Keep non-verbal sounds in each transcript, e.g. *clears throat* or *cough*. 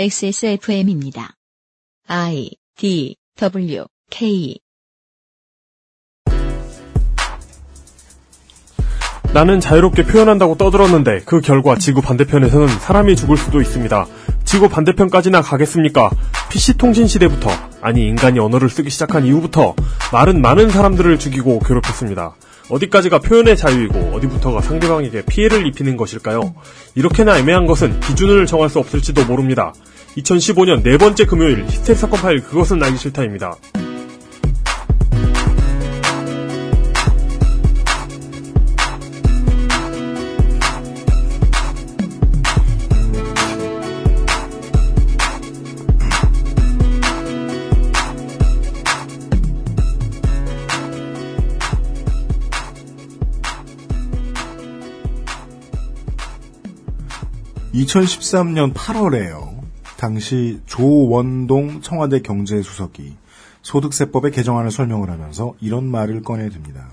XSFM입니다. I D W K 나는 자유롭게 표현한다고 떠들었는데 그 결과 지구 반대편에서는 사람이 죽을 수도 있습니다. 지구 반대편까지나 가겠습니까? PC통신 시대부터 아니 인간이 언어를 쓰기 시작한 이후부터 말은 많은 사람들을 죽이고 괴롭혔습니다. 어디까지가 표현의 자유이고 어디부터가 상대방에게 피해를 입히는 것일까요? 이렇게나 애매한 것은 기준을 정할 수 없을지도 모릅니다. 2015년 네 번째 금요일 히스테리 사건 파일 그것은 알기 싫다입니다. 2013년 8월에요. 당시 조원동 청와대 경제수석이 소득세법의 개정안을 설명을 하면서 이런 말을 꺼내듭니다.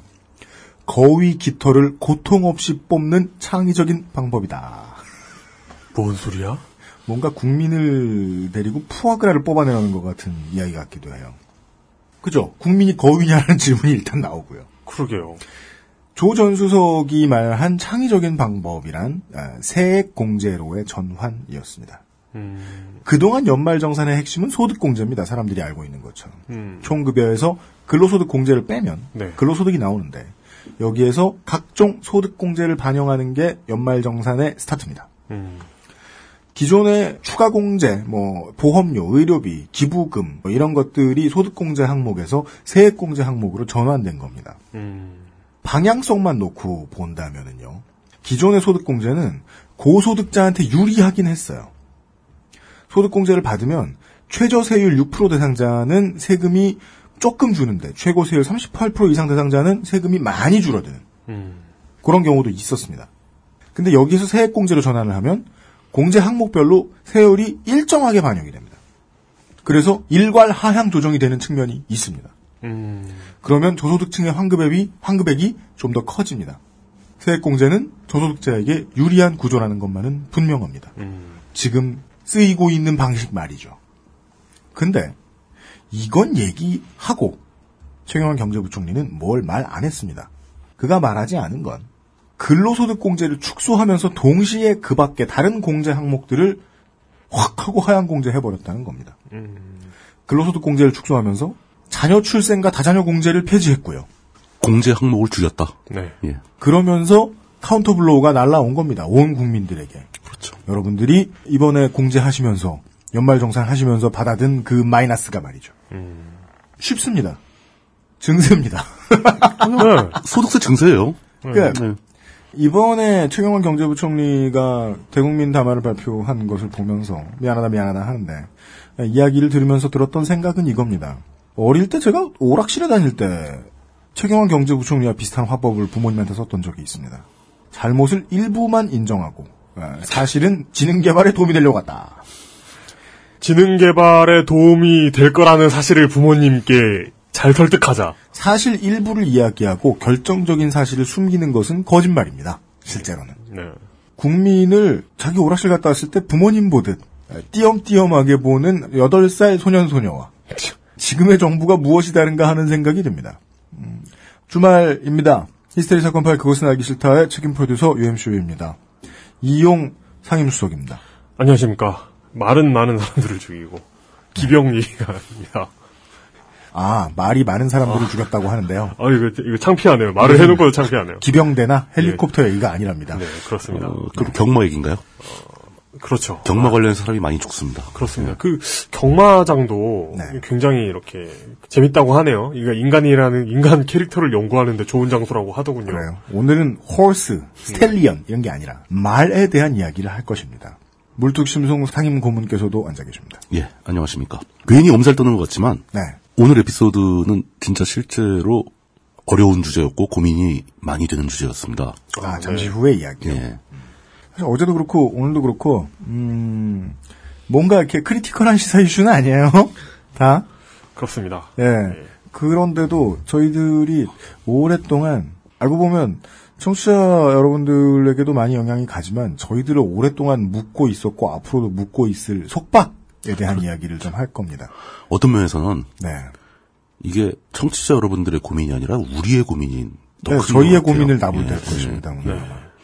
거위 깃털을 고통 없이 뽑는 창의적인 방법이다. 뭔 소리야? 뭔가 국민을 데리고 푸아그라를 뽑아내라는 것 같은 이야기 같기도 해요. 그죠? 국민이 거위냐는 질문이 일단 나오고요. 그러게요. 조 전 수석이 말한 창의적인 방법이란 아, 세액 공제로의 전환이었습니다. 음, 그동안 연말정산의 핵심은 소득공제입니다. 사람들이 알고 있는 것처럼. 음, 총급여에서 근로소득공제를 빼면 네. 근로소득이 나오는데 여기에서 각종 소득공제를 반영하는 게 연말정산의 스타트입니다. 음, 기존의 추가공제, 뭐 보험료, 의료비, 기부금 뭐 이런 것들이 소득공제 항목에서 세액공제 항목으로 전환된 겁니다. 음, 방향성만 놓고 본다면은요. 기존의 소득공제는 고소득자한테 유리하긴 했어요. 소득공제를 받으면 최저세율 6% 대상자는 세금이 조금 주는데 최고세율 38% 이상 대상자는 세금이 많이 줄어드는 음, 그런 경우도 있었습니다. 근데 여기서 세액공제로 전환을 하면 공제 항목별로 세율이 일정하게 반영이 됩니다. 그래서 일괄 하향 조정이 되는 측면이 있습니다. 음, 그러면 저소득층의 환급액이, 환급액이 좀 더 커집니다. 세액공제는 저소득자에게 유리한 구조라는 것만은 분명합니다. 음, 지금 쓰이고 있는 방식 말이죠. 근데 이건 얘기하고 최경환 경제부총리는 뭘 말 안 했습니다. 그가 말하지 않은 건 근로소득 공제를 축소하면서 동시에 그 밖에 다른 공제 항목들을 확 하고 하향 공제해버렸다는 겁니다. 음, 근로소득 공제를 축소하면서 자녀 출생과 다자녀 공제를 폐지했고요. 공제 항목을 줄였다. 네. 예. 그러면서 카운터 블로우가 날라온 겁니다. 온 국민들에게. 그렇죠. 여러분들이 이번에 공제하시면서 연말 정산 하시면서 받아든 그 마이너스가 말이죠. 음, 쉽습니다. 증세입니다. 네. *laughs* 소득세 증세예요. 그러니까 네. 이번에 최경환 경제부총리가 대국민 담화를 발표한 것을 보면서 미안하다 미안하다 하는데 이야기를 들으면서 들었던 생각은 이겁니다. 어릴 때 제가 오락실에 다닐 때 최경환 경제부총리와 비슷한 화법을 부모님한테 썼던 적이 있습니다. 잘못을 일부만 인정하고 아, 사실은 지능 개발에 도움이 되려고 했다. 지능 개발에 도움이 될 거라는 사실을 부모님께 잘 설득하자. 사실 일부를 이야기하고 결정적인 사실을 숨기는 것은 거짓말입니다. 실제로는. 네. 국민을 자기 오락실 갔다 왔을 때 부모님 보듯 띄엄띄엄하게 보는 8살 소년 소녀와 지금의 정부가 무엇이 다른가 하는 생각이 듭니다. 음, 주말입니다. 히스테리 사건 파일 그것은 알기 싫다의 책임 프로듀서 UMCU입니다. 이용 상임수석입니다. 안녕하십니까. 말은 많은 사람들을 죽이고 기병 얘기가 아닙니다. 아, 말이 많은 사람들을 죽였다고 하는데요. 아 이거 이거 창피하네요. 말을 해놓고도 창피하네요. 기병대나 헬리콥터 얘기가 아니랍니다. 네 그렇습니다. 어, 그럼 경마 얘기인가요? 그렇죠. 경마 관련 사람이 많이 죽습니다. 그렇습니다. 그 경마장도 네. 굉장히 이렇게 재밌다고 하네요. 이거 인간이라는 인간 캐릭터를 연구하는데 좋은 장소라고 하더군요. 그래요. 오늘은 호스, 스텔리언 이런 게 아니라 말에 대한 이야기를 할 것입니다. 물뚝심송 상임 고문께서도 앉아 계십니다. 예, 안녕하십니까. 괜히 엄살 떠는 것 같지만 네. 오늘 에피소드는 진짜 실제로 어려운 주제였고 고민이 많이 되는 주제였습니다. 아, 잠시 후에 이야기요. 예. 어제도 그렇고 오늘도 그렇고 음, 뭔가 이렇게 크리티컬한 시사 이슈는 아니에요. *laughs* 다. 그렇습니다. 예. 그런데도 저희들이 오랫동안 알고 보면 청취자 여러분들에게도 많이 영향이 가지만 저희들을 오랫동안 묻고 있었고 앞으로도 묻고 있을 속박에 대한 이야기를 좀 할 겁니다. 어떤 면에서는 네. 이게 청취자 여러분들의 고민이 아니라 우리의 고민인 더 네, 저희의. 고민을 나불 예, 될 예. 것입니다. 오늘.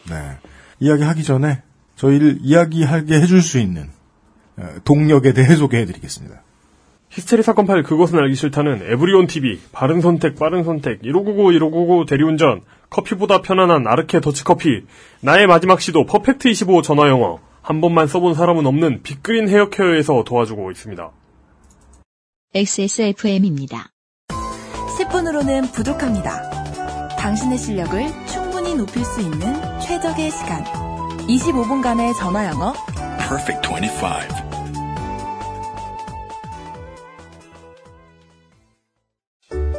네. 이야기하기 전에 저희를 이야기하게 해줄 수 있는 어, 동력에 대해 소개해드리겠습니다. 히스테리 사건 파일 그것은 알기 싫다는 에브리온 TV, 바른 선택, 빠른 선택, 1599, 1599 대리운전, 커피보다 편안한 아르케 더치커피, 나의 마지막 시도 퍼펙트 25 전화 영어, 한 번만 써본 사람은 없는 빅그린 헤어케어에서 도와주고 있습니다. XSFM입니다. 10분으로는 부족합니다. 당신의 실력을 충 분히 높일 수 있는 최적의 시간. 25분간의 전화 영어. Perfect 25.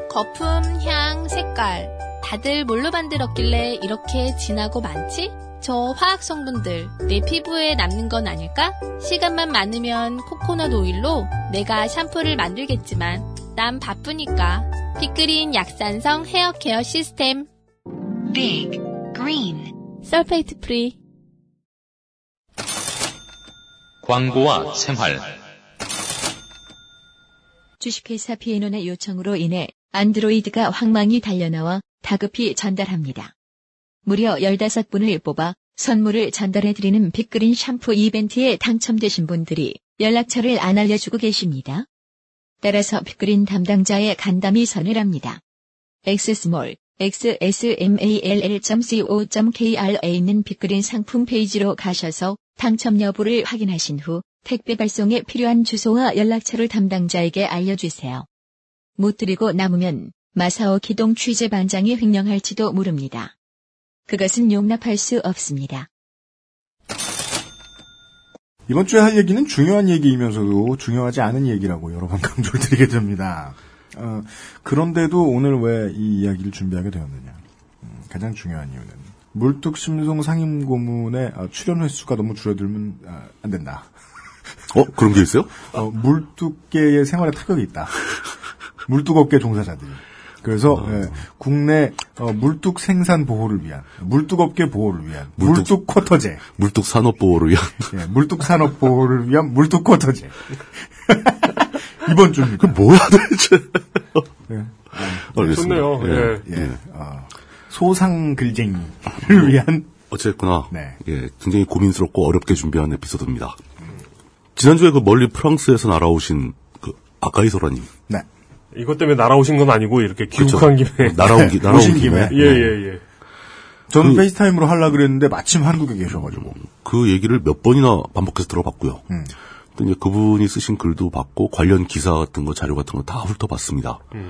거품, 향, 색깔. 다들 뭘로 만들었길래 이렇게 진하고 많지? 저 화학 성분들 내 피부에 남는 건 아닐까? 시간만 많으면 코코넛 오일로 내가 샴푸를 만들겠지만 난 바쁘니까. 빅그린 약산성 헤어 케어 시스템. Big Green sulfate free. 광고와 생활 주식회사 비에논의 요청으로 인해 안드로이드가 황망히 달려나와 다급히 전달합니다. 무려 15분을 뽑아 선물을 전달해드리는 빅그린 샴푸 이벤트에 당첨되신 분들이 연락처를 안 알려주고 계십니다. 따라서 빅그린 담당자의 간담이 서늘합니다. xsmall xsmall.co.kr에 있는 빅그린 상품 페이지로 가셔서 당첨 여부를 확인하신 후 택배 발송에 필요한 주소와 연락처를 담당자에게 알려주세요. 못 드리고 남으면 마사오 기동 취재반장이 횡령할지도 모릅니다. 그것은 용납할 수 없습니다. 이번 주에 할 얘기는 중요한 얘기이면서도 중요하지 않은 얘기라고 여러 번 강조를 드리게 됩니다. 어, 그런데도 오늘 왜 이 이야기를 준비하게 되었느냐. 음, 가장 중요한 이유는 물뚝심송 상임고문의 어, 출연 횟수가 너무 줄어들면 어, 안 된다. 어 그런 게 있어요? 어, 물뚝계의 생활에 타격이 있다. 물뚝업계 종사자들이. 그래서 예, 국내 어, 물뚝 생산 보호를 위한 물뚝업계 보호를 위한 물뚝, 물뚝- 쿼터제, 물뚝 산업 보호를 위한 예, 물뚝 산업 보호를 위한 물뚝 쿼터제. *laughs* 이번 주입니다. 그 뭐야 도대체? 예. 알겠습니다. 좋네요. 예. 예, 어, 소상 글쟁이를 위한 어쨌거나 네. 예, 굉장히 고민스럽고 어렵게 준비한 에피소드입니다. 지난주에 그 멀리 프랑스에서 날아오신 그 아카이소라님 네. 이것 때문에 날아오신 건 아니고 이렇게 귀국한 김에. 그렇죠. 날아온 기 날아온 오신 김에, 김에. 예, 예, 예. 저는 그- FaceTime으로 하려 그랬는데 마침 한국에 계셔가지고. 그 얘기를 몇 번이나 반복해서 들어봤고요. 음. 또 이제 그분이 쓰신 글도 봤고 관련 기사 같은 거 자료 같은 거 다 훑어봤습니다. 네.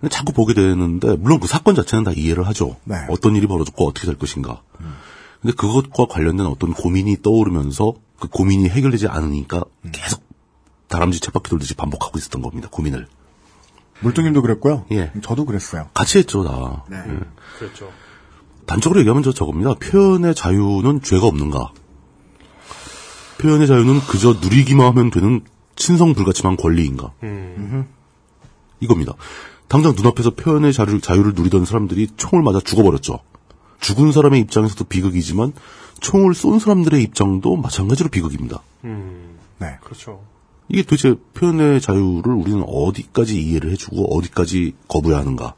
근데 자꾸 보게 되는데 물론 그 사건 자체는 다 이해를 하죠. 네. 어떤 일이 벌어졌고 어떻게 될 것인가. 근데 그것과 관련된 어떤 고민이 떠오르면서 그 고민이 해결되지 않으니까 음. 계속 다람쥐 쳇바퀴 돌듯이 반복하고 있었던 겁니다. 고민을. 물뚱님도 그랬고요. 예. 저도 그랬어요. 같이 했죠, 다. 네. 예. 그렇죠. 단적으로 얘기하면 저 저겁니다. 표현의 자유는 죄가 없는가? 표현의 자유는 그저 누리기만 하면 되는 친성 불가침한 권리인가? 이겁니다. 당장 눈앞에서 표현의 자유, 자유를 누리던 사람들이 총을 맞아 죽어버렸죠. 죽은 사람의 입장에서도 비극이지만 총을 쏜 사람들의 입장도 마찬가지로 비극입니다. 네. 그렇죠. 이게 도대체 표현의 자유를 우리는 어디까지 이해를 해주고 어디까지 거부해야 하는가.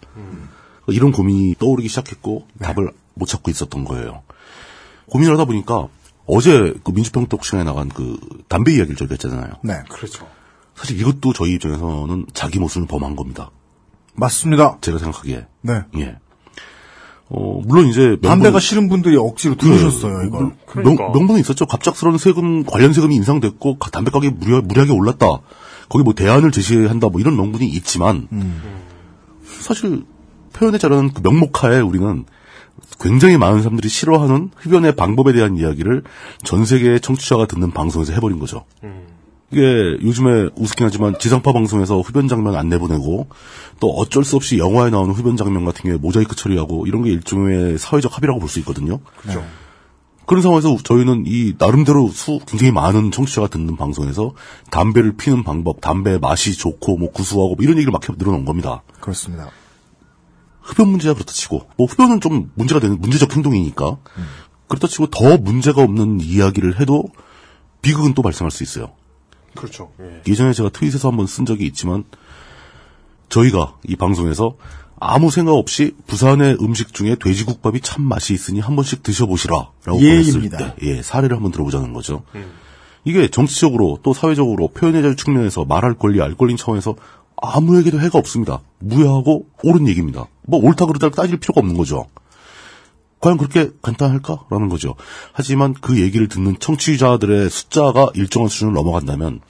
이런 고민이 떠오르기 시작했고 답을 못 찾고 있었던 거예요. 고민을 하다 보니까 어제 그 민주평톡 시간에 나간 그 담배 이야기를 저희가 했잖아요. 네. 그렇죠. 사실 이것도 저희 입장에서는 자기 모습을 범한 겁니다. 맞습니다. 제가 생각하기에. 네. 예. 어, 물론 이제 담배가 명분- 싫은 분들이 억지로 들으셨어요, 이걸. 명, 그러니까. 명 분이 있었죠. 갑작스러운 세금, 관련 세금이 인상됐고, 가- 담배 가격이 무려, 무리하게 올랐다. 거기 뭐 대안을 제시한다, 뭐 이런 명분이 있지만, 사실 표현의 자유라는 그 명목하에 우리는 굉장히 많은 사람들이 싫어하는 흡연의 방법에 대한 이야기를 전 세계의 청취자가 듣는 방송에서 해버린 거죠. 이게 요즘에 우스긴 하지만 지상파 방송에서 흡연 장면 안 내보내고 또 어쩔 수 없이 영화에 나오는 흡연 장면 같은 경우에 모자이크 처리하고 이런 게 일종의 사회적 합의라고 볼 수 있거든요. 그렇죠. 그런 상황에서 저희는 이 나름대로 수 굉장히 많은 청취자가 듣는 방송에서 담배를 피는 방법, 담배 맛이 좋고 뭐 구수하고 뭐 이런 얘기를 막 늘어놓은 겁니다. 그렇습니다. 흡연 문제야 그렇다 치고 뭐 흡연은 좀 문제가 되는 문제적 행동이니까 그렇다 치고 더 문제가 없는 이야기를 해도 비극은 또 발생할 수 있어요. 그렇죠. 예. 예전에 제가 트윗에서 한번 쓴 적이 있지만 저희가 이 방송에서 아무 생각 없이 부산의 음식 중에 돼지국밥이 참 맛이 있으니 한 번씩 드셔보시라라고. 보냈을 때 예, 사례를 한번 들어보자는 거죠. 이게 정치적으로 또 사회적으로 표현의 자유 측면에서 말할 권리, 알 권리 차원에서 아무에게도 해가 없습니다. 무효하고 옳은 얘기입니다. 뭐 옳다 그르다 따질 필요가 없는 거죠. 과연 그렇게 간단할까 라는 거죠. 하지만 그 얘기를 듣는 청취자들의 숫자가 일정한 수준을 넘어간다면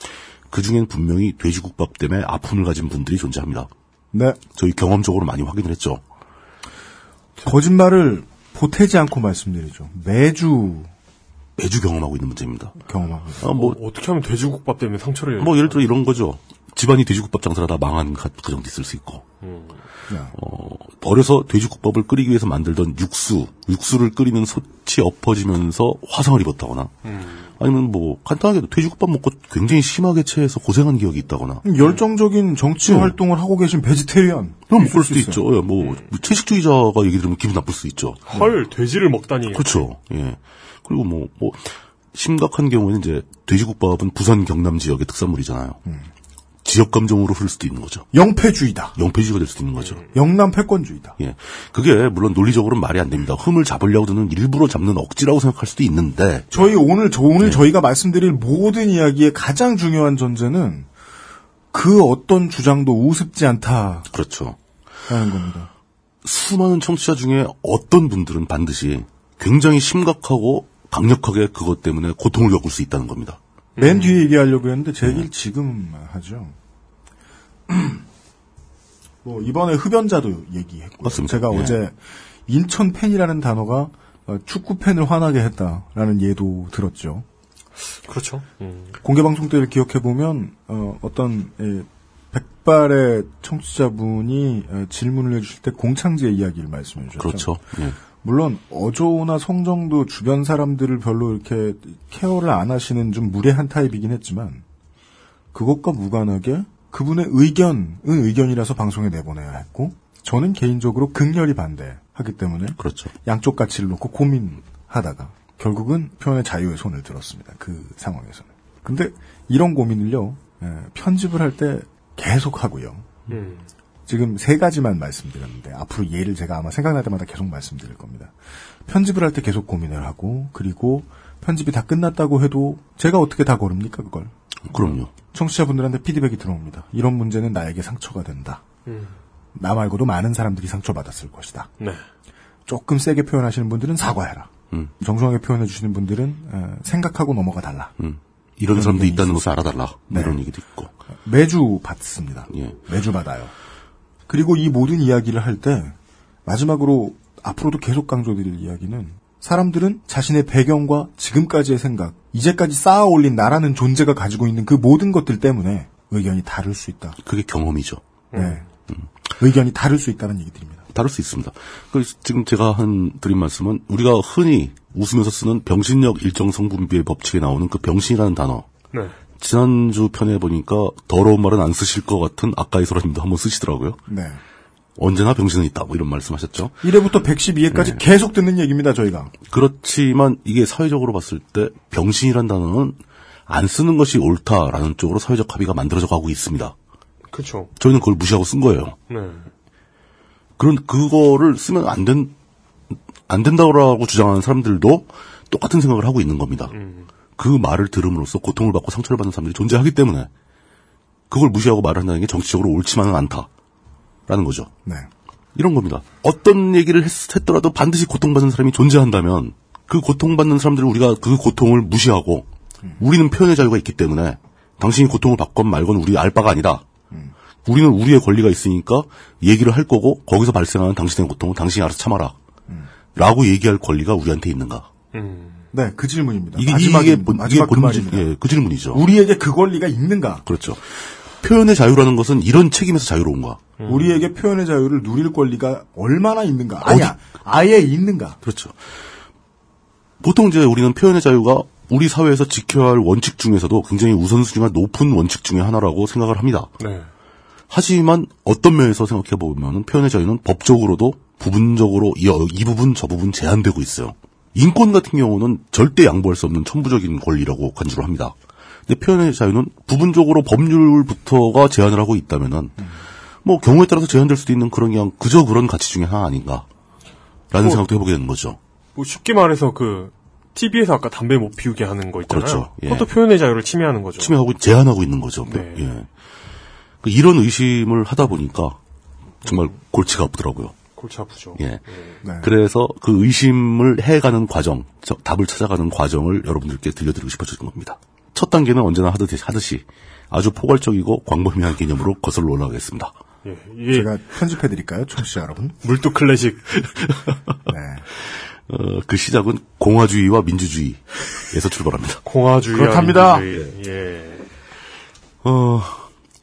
그 중엔 분명히 돼지국밥 때문에 아픔을 가진 분들이 존재합니다. 네. 저희 경험적으로 많이 확인을 했죠. 거짓말을 보태지 않고 말씀드리죠. 매주 매주 경험하고 있는 문제입니다. 경험합니다. 아, 뭐, 어, 어떻게 하면 돼지국밥 때문에 상처를 뭐 예를 들어 이런 거죠. 집안이 돼지국밥 장사를 하다 망한 가- 가정도 있을 수 있고. 야, 어, 어려서 돼지국밥을 끓이기 위해서 만들던 육수, 육수를 끓이는 솥이 엎어지면서 화상을 입었다거나, 아니면 뭐 간단하게 돼지국밥 먹고 굉장히 심하게 체해서 고생한 기억이 있다거나, 열정적인 정치 음. 활동을 하고 계신 베지테리언. 그럼 그럴 수 수도 있어요. 있죠. 예, 뭐 채식주의자가 얘기 들으면 기분 나쁠 수 있죠. 헐 돼지를 먹다니. 그렇죠. 예. 그리고 뭐, 뭐, 심각한 경우에는 이제 돼지국밥은 부산 경남 지역의 특산물이잖아요. 지역 감정으로 흐를 수도 있는 거죠. 영패주의다. 영패주의가 될 수도 있는 거죠. 영남 패권주의다. 예. 그게 물론 논리적으로는 말이 안 됩니다. 흠을 잡으려고 드는 일부러 잡는 억지라고 생각할 수도 있는데 저희 오늘 저 네. 오늘 저희가 말씀드릴 모든 이야기의 가장 중요한 전제는 그 어떤 주장도 우습지 않다라는 그렇죠. 겁니다. 수많은 청취자 중에 어떤 분들은 반드시 굉장히 심각하고 강력하게 그것 때문에 고통을 겪을 수 있다는 겁니다. 맨 뒤에 얘기하려고 했는데 제 네. 얘기를 지금 하죠. *clears throat* 뭐 이번에 흡연자도 얘기했고 맞습니다. 제가 예. 어제 인천 팬이라는 단어가 어, 축구 팬을 화나게 했다라는 예도 들었죠. 그렇죠. 음. 공개 방송 때를 기억해 보면 어, 떤 백발의 청취자분이 어, 질문을 해주실 때 공창제의 이야기를 말씀해 주셨죠. 그렇죠. 예. 물론 어조나 성정도 주변 사람들을 별로 이렇게 케어를 안 하시는 좀 무례한 타입이긴 했지만 그것과 무관하게 그분의 의견은 의견이라서 방송에 내보내야 했고 저는 개인적으로 극렬히 반대하기 때문에 그렇죠. 양쪽 가치를 놓고 고민하다가 결국은 표현의 자유에 손을 들었습니다. 그 상황에서는. 근데 이런 고민을요 예, 편집을 할 때 계속 하고요. 음. 지금 세 가지만 말씀드렸는데 앞으로 예를 제가 아마 생각날 때마다 계속 말씀드릴 겁니다. 편집을 할 때 계속 고민을 하고 그리고 편집이 다 끝났다고 해도 제가 어떻게 다 고릅니까 그걸? 그럼요. 청취자분들한테 피드백이 들어옵니다. 이런 문제는 나에게 상처가 된다. 음. 나 말고도 많은 사람들이 상처받았을 것이다. 네. 조금 세게 표현하시는 분들은 사과해라. 음. 정중하게 표현해 주시는 분들은 어, 생각하고 넘어가 달라. 음. 이런 그런 사람도 있다는 것을 알아달라. 뭐 네. 이런 얘기도 있고. 매주 받습니다. 예. 매주 받아요. 그리고 이 모든 이야기를 할 때 마지막으로 앞으로도 계속 강조드릴 이야기는 사람들은 자신의 배경과 지금까지의 생각, 이제까지 쌓아 올린 나라는 존재가 가지고 있는 그 모든 것들 때문에 의견이 다를 수 있다. 그게 경험이죠. 네. 의견이 다를 수 있다는 얘기들입니다. 다를 수 있습니다. 그 지금 제가 한 드린 말씀은 우리가 흔히 웃으면서 쓰는 병신력 일정 성분비의 법칙에 나오는 그 병신이라는 단어. 네. 지난주 편에 보니까 더러운 말은 안 쓰실 것 같은 아까의 소라님도 한번 쓰시더라고요. 네. 언제나 병신은 있다. 뭐 이런 말씀하셨죠. 1회부터 112회까지 계속 듣는 얘기입니다, 저희가. 그렇지만 이게 사회적으로 봤을 때 병신이란 단어는 안 쓰는 것이 옳다라는 쪽으로 사회적 합의가 만들어져 가고 있습니다. 그렇죠. 저희는 그걸 무시하고 쓴 거예요. 네. 그런 그거를 쓰면 안 된, 안 된다고 주장하는 사람들도 똑같은 생각을 하고 있는 겁니다. 그 말을 들음으로써 고통을 받고 상처를 받는 사람들이 존재하기 때문에 그걸 무시하고 말을 한다는 게 정치적으로 옳지만은 않다라는 거죠. 네. 이런 겁니다. 어떤 얘기를 했, 했더라도 반드시 고통받는 사람이 존재한다면 그 고통받는 사람들을 우리가 그 고통을 무시하고 우리는 표현의 자유가 있기 때문에 당신이 고통을 받건 말건 우리 알 바가 아니다. 우리는 우리의 권리가 있으니까 얘기를 할 거고 거기서 발생하는 당신의 고통은 당신이 알아서 참아라. 라고 얘기할 권리가 우리한테 있는가? 네, 그 질문입니다. 이게 마지막, 이게 본- 마지막 이게 그 본질 말입니다. 예, 그 질문이죠. 우리에게 그 권리가 있는가? 그렇죠. 표현의 자유라는 것은 이런 책임에서 자유로운가? 우리에게 표현의 자유를 누릴 권리가 얼마나 있는가? 아니야, 아예 있는가? 그렇죠. 보통 이제 우리는 표현의 자유가 우리 사회에서 지켜야 할 원칙 중에서도 굉장히 우선순위가 높은 원칙 중에 하나라고 생각을 합니다. 네. 하지만 어떤 면에서 생각해 보면 표현의 자유는 법적으로도 부분적으로 이, 이 부분 저 부분 제한되고 있어요. 인권 같은 경우는 절대 양보할 수 없는 천부적인 권리라고 간주를 합니다. 근데 표현의 자유는 부분적으로 법률부터가 제한을 하고 있다면은 뭐 경우에 따라서 제한될 수도 있는 그런 그냥 그저 그런 가치 중에 하나 아닌가라는 뭐- 생각도 해보게 되는 거죠. 뭐 쉽게 말해서 그 TV에서 아까 담배 못 피우게 하는 거 있잖아요. 그렇죠. 예. 그것도 표현의 자유를 침해하는 거죠. 침해하고 제한하고 있는 거죠. 네. 예. 그 이런 의심을 하다 보니까 정말 골치가 아프더라고요. 골치 아프죠. 예. 네. 그래서 그 의심을 해가는 과정, 저- 답을 찾아가는 과정을 여러분들께 들려드리고 싶어지는 겁니다. 첫 단계는 언제나 하듯이, 하듯이 아주 포괄적이고 광범위한 개념으로 거슬러 올라가겠습니다. 예. 이게 제가 편집해드릴까요, 청취자 *laughs* 여러분? 물도 클래식. 네. *laughs* 어, 그 시작은 공화주의와 민주주의에서 출발합니다. 공화주의. 그렇답니다. 예. 어,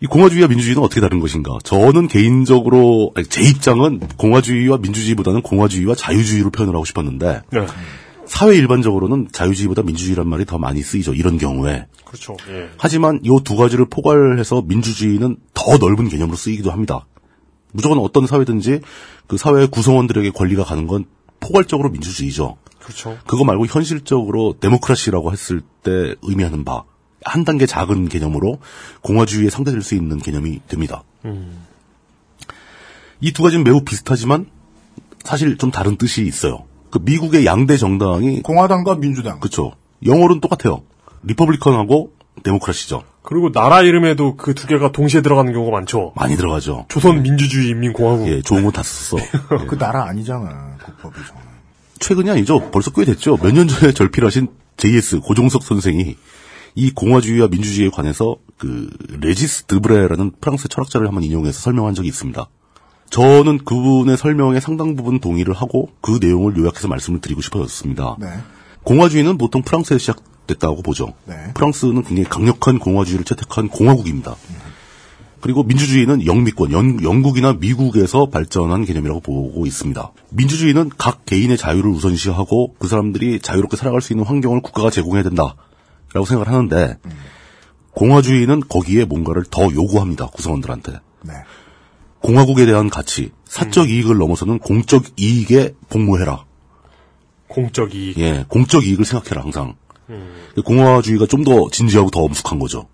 이 공화주의와 민주주의는 어떻게 다른 것인가? 저는 개인적으로, 아니, 제 입장은 공화주의와 민주주의보다는 공화주의와 자유주의로 표현을 하고 싶었는데, 네. 사회 일반적으로는 자유주의보다 민주주의란 말이 더 많이 쓰이죠. 이런 경우에. 그렇죠. 예. 하지만 이 두 가지를 포괄해서 민주주의는 더 넓은 개념으로 쓰이기도 합니다. 무조건 어떤 사회든지 그 사회의 구성원들에게 권리가 가는 건 포괄적으로 민주주의죠. 그렇죠. 그거 말고 현실적으로 데모크라시라고 했을 때 의미하는 바, 한 단계 작은 개념으로 공화주의에 상대될 수 있는 개념이 됩니다. 이두 가지는 매우 비슷하지만 사실 좀 다른 뜻이 있어요. 그 미국의 양대 정당이 공화당과 민주당. 그쵸. 영어로는 똑같아요. 리퍼블리컨하고 데모크라시죠. 그리고 나라 이름에도 그 두 개가 동시에 들어가는 경우가 많죠. 많이 들어가죠. 조선 민주주의 인민공화국. 예, 좋은 건다 썼어. *laughs* 예. 그 나라 아니잖아, 국법이 저는. 최근이 아니죠. 벌써 꽤 됐죠. 몇 년 전에 *laughs* 절필하신 JS 고종석 선생이 이 공화주의와 민주주의에 관해서 그 레지스 드브레라는 프랑스 철학자를 한번 인용해서 설명한 적이 있습니다. 저는 그분의 설명에 상당 부분 동의를 하고 그 내용을 요약해서 말씀을 드리고 싶어졌습니다. 네. 공화주의는 보통 프랑스에서 시작됐다고 보죠. 네. 프랑스는 굉장히 강력한 공화주의를 채택한 공화국입니다. 그리고 민주주의는 영미권, 연- 영국이나 미국에서 발전한 개념이라고 보고 있습니다. 민주주의는 각 개인의 자유를 우선시하고 그 사람들이 자유롭게 살아갈 수 있는 환경을 국가가 제공해야 된다 라고 생각을 하는데 공화주의는 거기에 뭔가를 더 요구합니다. 구성원들한테. 네. 공화국에 대한 가치, 사적 이익을 넘어서는 공적 이익에 복무해라. 공적 이익. 예, 공적 이익을 생각해라 항상. 공화주의가 좀 더 진지하고 더 엄숙한 거죠.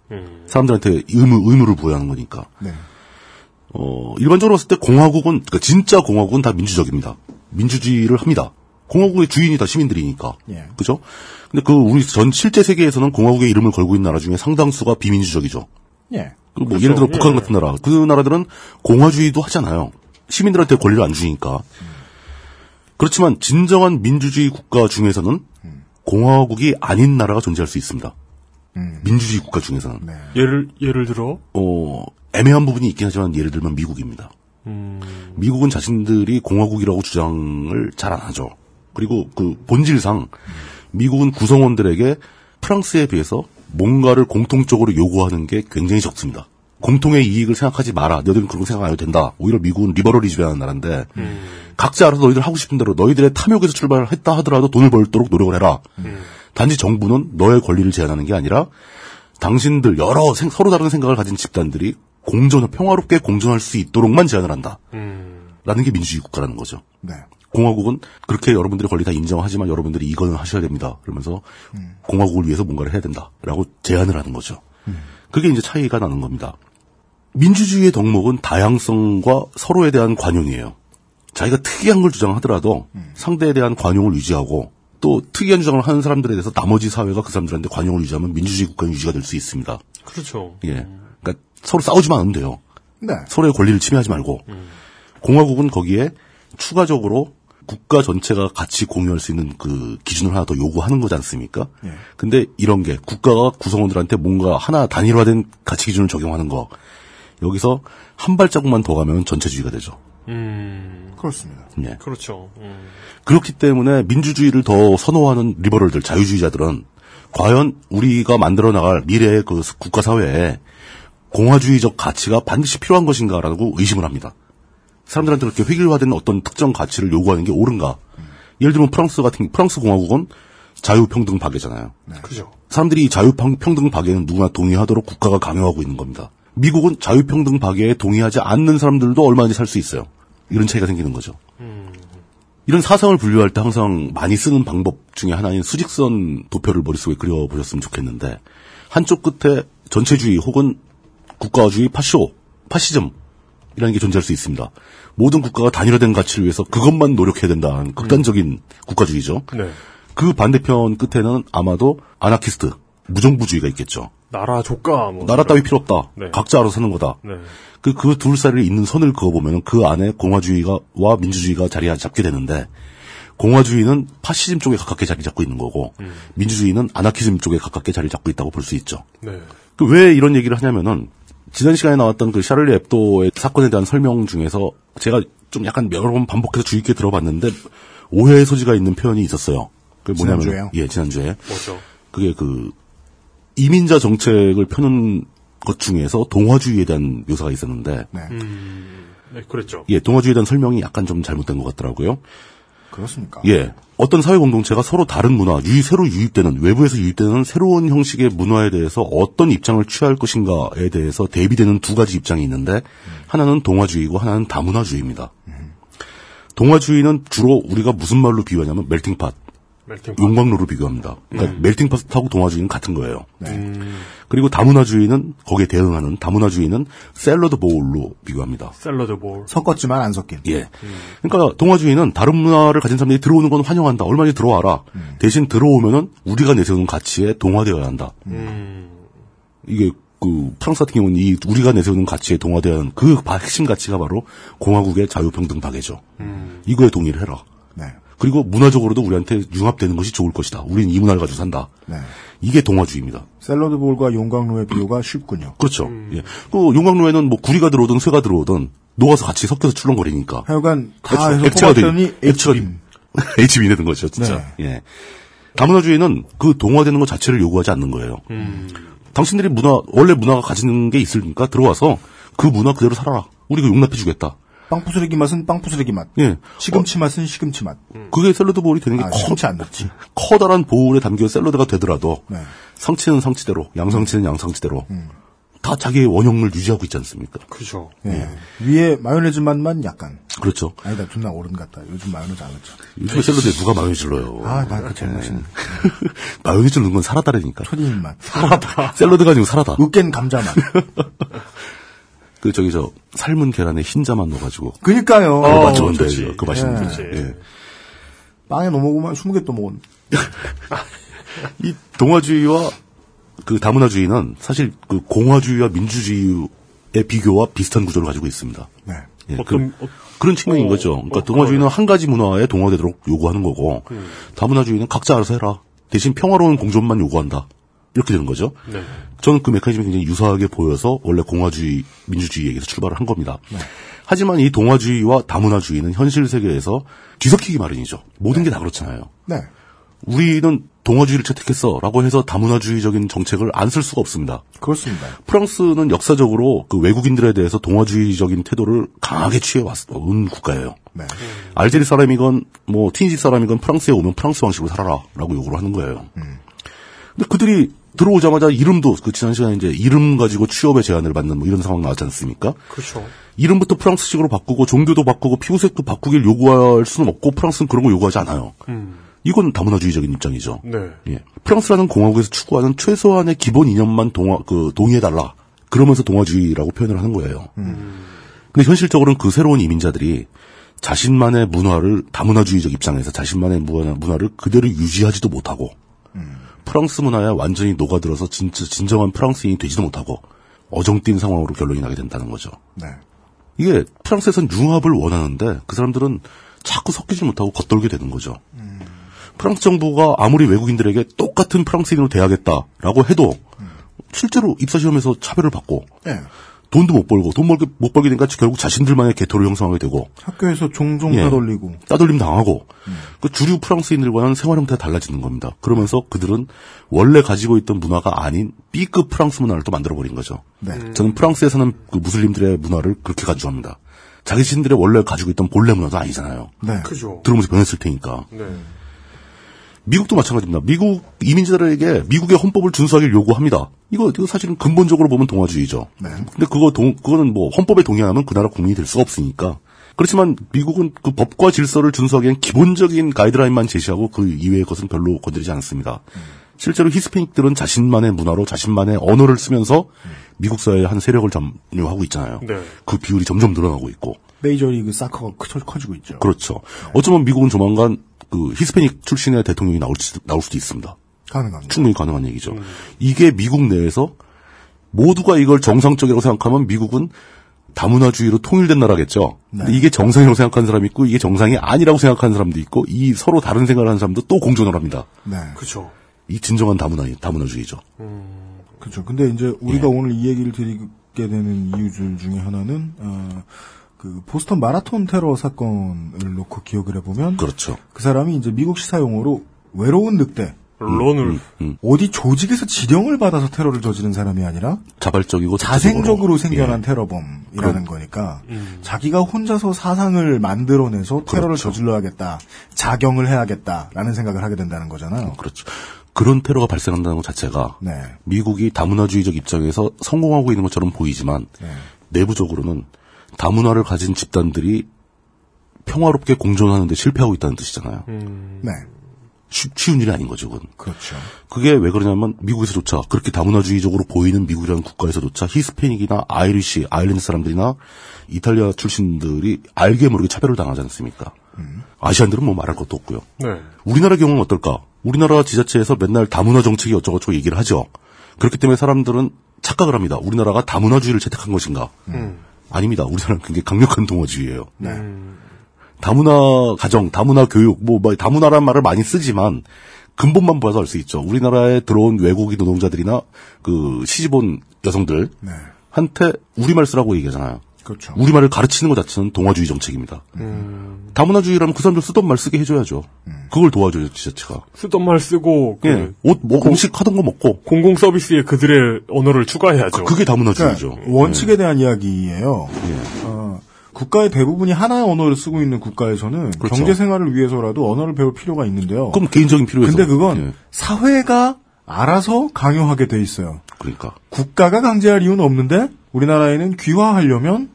사람들한테 의무 의무를 부여하는 거니까. 네. 어, 일반적으로 봤을 때 공화국은 그러니까 진짜 공화국은 다 민주적입니다. 민주주의를 합니다. 공화국의 주인이 다 시민들이니까. 예. 그죠? 근데 그 우리 전 실제 세계에서는 공화국의 이름을 걸고 있는 나라 중에 상당수가 비민주적이죠. 예. 그리고 뭐 그렇죠. 예를 들어 북한 예. 같은 나라, 그 나라들은 공화주의도 하잖아요. 시민들한테 권리를 안 주니까. 그렇지만 진정한 민주주의 국가 중에서는 공화국이 아닌 나라가 존재할 수 있습니다. 민주주의 국가 중에서는. 네. 예를 예를 들어 어, 애매한 부분이 있긴 하지만 예를 들면 미국입니다. 미국은 자신들이 공화국이라고 주장을 잘 안 하죠. 그리고 그 본질상 미국은 구성원들에게 프랑스에 비해서 뭔가를 공통적으로 요구하는 게 굉장히 적습니다. 공통의 이익을 생각하지 마라. 너희들은 그런 거 생각 안 해도 된다. 오히려 미국은 liberalism이라는 나라인데 각자 알아서 너희들 하고 싶은 대로 너희들의 탐욕에서 출발했다 하더라도 돈을 벌도록 노력을 해라. 단지 정부는 너의 권리를 제한하는 게 아니라 당신들 여러 생- 서로 다른 생각을 가진 집단들이 공존 평화롭게 공존할 수 있도록만 제한을 한다. 라는 게 민주주의 국가라는 거죠. 네. 공화국은 그렇게 여러분들의 권리 다 인정하지만 여러분들이 이거는 하셔야 됩니다. 그러면서 공화국을 위해서 뭔가를 해야 된다라고 제안을 하는 거죠. 그게 이제 차이가 나는 겁니다. 민주주의의 덕목은 다양성과 서로에 대한 관용이에요. 자기가 특이한 걸 주장하더라도 상대에 대한 관용을 유지하고 또 특이한 주장을 하는 사람들에 대해서 나머지 사회가 그 사람들한테 관용을 유지하면 민주주의 국가 유지가 될 수 있습니다. 그렇죠. 예. 그러니까 서로 싸우지만 않으면 돼요. 네. 서로의 권리를 침해하지 말고 공화국은 거기에 추가적으로 국가 전체가 같이 공유할 수 있는 그 기준을 하나 더 요구하는 거지 않습니까? 예. 근데 이런 게 국가가 구성원들한테 뭔가 하나 단일화된 가치 기준을 적용하는 거 여기서 한 발자국만 더 가면 전체주의가 되죠. 음. 그렇습니다. 예. 그렇죠. 음. 그렇기 때문에 민주주의를 더 선호하는 리버럴들, 자유주의자들은 과연 우리가 만들어 나갈 미래의 그 국가 사회에 공화주의적 가치가 반드시 필요한 것인가라고 의심을 합니다. 사람들한테 그렇게 획일화된 어떤 특정 가치를 요구하는 게 옳은가? 예를 들면 프랑스 같은 프랑스 공화국은 자유평등 박애잖아요. 그죠. 사람들이 이 자유평등 박애는 누구나 동의하도록 국가가 강요하고 있는 겁니다. 미국은 자유평등 박애에 동의하지 않는 사람들도 얼마든지 살 수 있어요. 이런 차이가 생기는 거죠. 이런 사상을 분류할 때 항상 많이 쓰는 방법 중에 하나인 수직선 도표를 머릿속에 그려보셨으면 좋겠는데 한쪽 끝에 전체주의 혹은 국가주의 파쇼, 파시즘 이라는 게 존재할 수 있습니다. 모든 국가가 단일화된 가치를 위해서 그것만 노력해야 된다는 극단적인 국가주의죠. 네. 그 반대편 끝에는 아마도 아나키스트, 무정부주의가 있겠죠. 나라 조까 뭐 나라 따위 필요 없다. 네. 각자 알아서 사는 거다. 네. 그, 그 둘 사이를 잇는 선을 그어 보면 그 안에 공화주의가, 와 민주주의가 자리 잡게 되는데, 공화주의는 파시즘 쪽에 가깝게 자리 잡고 있는 거고, 민주주의는 아나키즘 쪽에 가깝게 자리 잡고 있다고 볼 수 있죠. 네. 그 왜 이런 얘기를 하냐면은, 지난 시간에 나왔던 그 샤를리 앱도의 사건에 대한 설명 중에서 제가 좀 약간 여러 번 반복해서 주의 있게 들어봤는데, 오해의 소지가 있는 표현이 있었어요. 그게 뭐냐면, 지난주에요? 예, 지난주에. 뭐죠? 그게 그 이민자 정책을 펴는 것 중에서 동화주의에 대한 묘사가 있었는데 네. 네, 그랬죠. 예 동화주의에 대한 설명이 약간 좀 잘못된 것 같더라고요. 그렇습니까? 예 어떤 사회 공동체가 서로 다른 문화, 유, 새로 유입되는 외부에서 유입되는 새로운 형식의 문화에 대해서 어떤 입장을 취할 것인가에 대해서 대비되는 두 가지 입장이 있는데 하나는 동화주의고 하나는 다문화주의입니다. 동화주의는 주로 우리가 무슨 말로 비유하냐면 멜팅팟, 멜팅 용광로로 비교합니다. 그러니까 멜팅팟하고 동화주의는 같은 거예요. 네. 그리고 다문화주의는 거기에 대응하는 다문화주의는 샐러드 보울로 비교합니다. 샐러드 볼. 섞었지만 안 섞인. 예. 그러니까 동화주의는 다른 문화를 가진 사람들이 들어오는 건 환영한다. 얼마든지 들어와라. 대신 들어오면은 우리가 내세우는 가치에 동화되어야 한다. 음. 이게 그 프랑스 같은 경우는 이 우리가 내세우는 가치에 동화되어야 하는 그 바- 핵심 가치가 바로 공화국의 자유평등 박애죠. 이거에 동의를 해라. 네. 그리고 문화적으로도 우리한테 융합되는 것이 좋을 것이다. 우리는 이 문화를 가지고 산다. 네. 이게 동화주의입니다. 샐러드 볼과 용광로의 비유가 쉽군요. 그렇죠. 예. 그 용광로에는 뭐 구리가 들어오든 쇠가 들어오든 녹아서 같이 섞여서 출렁거리니까 하여간 다 액체- 해서 액체가 뽑았더니 되- 액체가 H빔. HB *laughs* 되는 거죠, 진짜. 예. 다문화주의는 그 동화되는 것 자체를 요구하지 않는 거예요. 당신들이 문화 원래 문화가 가지는 게 있으니까 들어와서 그 문화 그대로 살아라. 우리 가 용납해 주겠다. 빵 부스러기 맛은 빵 부스러기 맛. 예. 시금치 맛은 시금치 맛. 그게 salad bowl이 되는 게 아, 커, 시금치 안 넣지. 커다란 bowl에 담겨 샐러드가 되더라도 네. 상치는 상치대로, 양상치는 양상치대로 다 자기의 원형을 유지하고 있지 않습니까? 그죠. 예. 위에 마요네즈 맛만 약간. 그렇죠. 아니다, 존나 어른 같다. 요즘 마요네즈 안 넣죠. 요즘에 샐러드에 누가 마요네즈를 넣어요? 아, 난 그게 제일 맛있는. *laughs* 마요네즈를 넣은 건 사라다라니까. 초딩 맛. 샐러드가 아니고 사라다. 으깬 감자 맛. 그 저기 저 삶은 계란에 흰자만 넣어가지고 그니까요. 그거 어, 맛 좋은데 좋지. 그 맛있는데. 그치. 예. 빵에 넣어 먹으면 20개 또 먹었. *laughs* 이 동화주의와 그 다문화주의는 사실 그 공화주의와 민주주의의 비교와 비슷한 구조를 가지고 있습니다. 네. 예, 어떤- 그, 런 측면인 어, 거죠. 그러니까 어, 동화주의는 한 가지 문화에 동화되도록 요구하는 거고, 음. 다문화주의는 각자 알아서 해라. 대신 평화로운 공존만 요구한다. 이렇게 되는 거죠. 네. 저는 그 메커니즘이 굉장히 유사하게 보여서 원래 공화주의, 민주주의 얘기에서 출발을 한 겁니다. 네. 하지만 이 동화주의와 다문화주의는 현실 세계에서 뒤섞이기 마련이죠. 모든 게다 그렇잖아요. 네. 우리는 동화주의를 채택했어 라고 해서 다문화주의적인 정책을 안 쓸 수가 없습니다. 그렇습니다. 프랑스는 역사적으로 그 외국인들에 대해서 동화주의적인 태도를 강하게 취해왔던 국가예요. 네. 알제리 사람이건 뭐 티니지 사람이건 프랑스에 오면 프랑스 방식으로 살아라라고 요구를 하는 거예요. 근데 그들이 들어오자마자 이름도 그 지난 시간에 이제 이름 가지고 취업의 제한을 받는 뭐 이런 상황 나왔지 않습니까? 그렇죠. 이름부터 프랑스식으로 바꾸고 종교도 바꾸고 피부색도 바꾸길 요구할 수는 없고 프랑스는 그런 거 요구하지 않아요. 이건 다문화주의적인 입장이죠. 네. 예. 프랑스라는 공화국에서 추구하는 최소한의 기본 이념만 동화, 그, 동의해달라. 그러면서 동화주의라고 표현을 하는 거예요. 근데 현실적으로는 그 새로운 이민자들이 자신만의 문화를, 다문화주의적 입장에서 자신만의 문화, 문화를 그대로 유지하지도 못하고, 프랑스 문화에 완전히 녹아들어서 진짜, 진정한 프랑스인이 되지도 못하고, 어정뛴 상황으로 결론이 나게 된다는 거죠. 네. 이게 프랑스에선 융합을 원하는데 그 사람들은 자꾸 섞이지 못하고 겉돌게 되는 거죠. 프랑스 정부가 아무리 외국인들에게 똑같은 프랑스인으로 대하겠다라고 해도 실제로 입사 시험에서 차별을 받고 네. 돈도 못 벌고 돈 벌게 못 벌게 되니까 결국 자신들만의 개토를 형성하게 되고 학교에서 종종 예. 따돌리고. 따돌림 당하고 그 주류 프랑스인들과는 생활 형태가 달라지는 겁니다. 그러면서 그들은 원래 가지고 있던 문화가 아닌 B급 프랑스 문화를 또 만들어 버린 거죠. 네. 저는 프랑스에 사는 그 무슬림들의 문화를 그렇게 간주합니다. 자기 자신들의 원래 가지고 있던 본래 문화도 아니잖아요. 네. 그죠. 들어오면서 변했을 테니까. 네. 미국도 마찬가지입니다. 미국 이민자들에게 미국의 헌법을 준수하기를 요구합니다. 이거, 이거 사실은 근본적으로 보면 동아주의죠. 네. 근데 그거 동, 그거는 뭐 헌법에 동의하면 그 나라 국민이 될 수가 없으니까. 그렇지만 미국은 그 법과 질서를 준수하기엔 기본적인 가이드라인만 제시하고 그 이외의 것은 별로 건드리지 않습니다. 실제로 히스패닉들은 자신만의 문화로 자신만의 언어를 쓰면서 미국 사회의 한 세력을 점유하고 있잖아요. 네. 그 비율이 점점 늘어나고 있고. 메이저리그 사커가 커- 커지고 있죠. 그렇죠. 어쩌면 미국은 조만간 그 히스패닉 출신의 대통령이 나올, 수, 나올 수도 있습니다. 가능합니다. 충분히 가능한 얘기죠. 이게 미국 내에서 모두가 이걸 정상적이라고 생각하면 미국은 다문화주의로 통일된 나라겠죠. 근데 이게 정상이라고 생각하는 사람이 있고 이게 정상이 아니라고 생각하는 사람도 있고 이 서로 다른 생각을 하는 사람도 또 공존을 합니다. 네. 그죠. 이 진정한 다문화 다문화주의죠. 그렇죠. 근데 이제 우리가 오늘 이 얘기를 드리게 되는 이유들 중에 하나는 어, 그 보스턴 마라톤 테러 사건을 놓고 기억을 해보면 그렇죠. 그 사람이 이제 미국 시사 용어로 외로운 늑대 론을 음, 어디 조직에서 지령을 받아서 테러를 저지른 사람이 아니라 자발적이고 자생적으로. 생겨난 예. 테러범이라는 그럼. 거니까 자기가 혼자서 사상을 만들어내서 테러를 그렇죠. 저질러야겠다, 자경을 해야겠다라는 생각을 하게 된다는 거잖아요. 그렇죠. 그런 테러가 발생한다는 것 자체가 네. 미국이 다문화주의적 입장에서 성공하고 있는 것처럼 보이지만 네. 내부적으로는 다문화를 가진 집단들이 평화롭게 공존하는 데 실패하고 있다는 뜻이잖아요. 네. 쉬, 쉬운 일이 아닌 거죠, 그건. 그렇죠. 그게 왜 그러냐면 미국에서조차 그렇게 다문화주의적으로 보이는 미국이라는 국가에서조차 히스패닉이나 Irish, 아일랜드 사람들이나 이탈리아 출신들이 알게 모르게 차별을 당하지 않습니까? 아시안들은 뭐 말할 것도 없고요. 네. 우리나라 경우는 어떨까? 우리나라 지자체에서 맨날 다문화 정책이 어쩌고저쩌고 얘기를 하죠. 그렇기 때문에 사람들은 착각을 합니다. 우리나라가 다문화주의를 채택한 것인가? 아닙니다. 우리나라는 굉장히 강력한 동화주의예요. 다문화 가정, 다문화 교육, 뭐, 뭐 다문화란 말을 많이 쓰지만 근본만 봐서 알 수 있죠. 우리나라에 들어온 외국인 노동자들이나 그 시집온 여성들 네. 한테 우리말 쓰라고 얘기하잖아요. 그렇죠. 우리말을 가르치는 것 자체는 동화주의 정책입니다. 다문화주의라면 그 사람들 쓰던 말 쓰게 해줘야죠. 그걸 도와줘요, 지자체가. 쓰던 말 쓰고 그 예. 옷, 뭐, 음식 하던 거 먹고. 공공 서비스에 그들의 언어를 추가해야죠. 그 게 다문화주의죠. 그러니까 원칙에 대한 이야기예요. 예. 어, 국가의 대부분이 하나의 언어를 쓰고 있는 국가에서는 그렇죠. 경제 생활을 위해서라도 언어를 배울 필요가 있는데요. 그럼 개인적인 필요에서. 근데 그건 예. 사회가 알아서 강요하게 돼 있어요. 그러니까. 국가가 강제할 이유는 없는데 우리나라에는 귀화하려면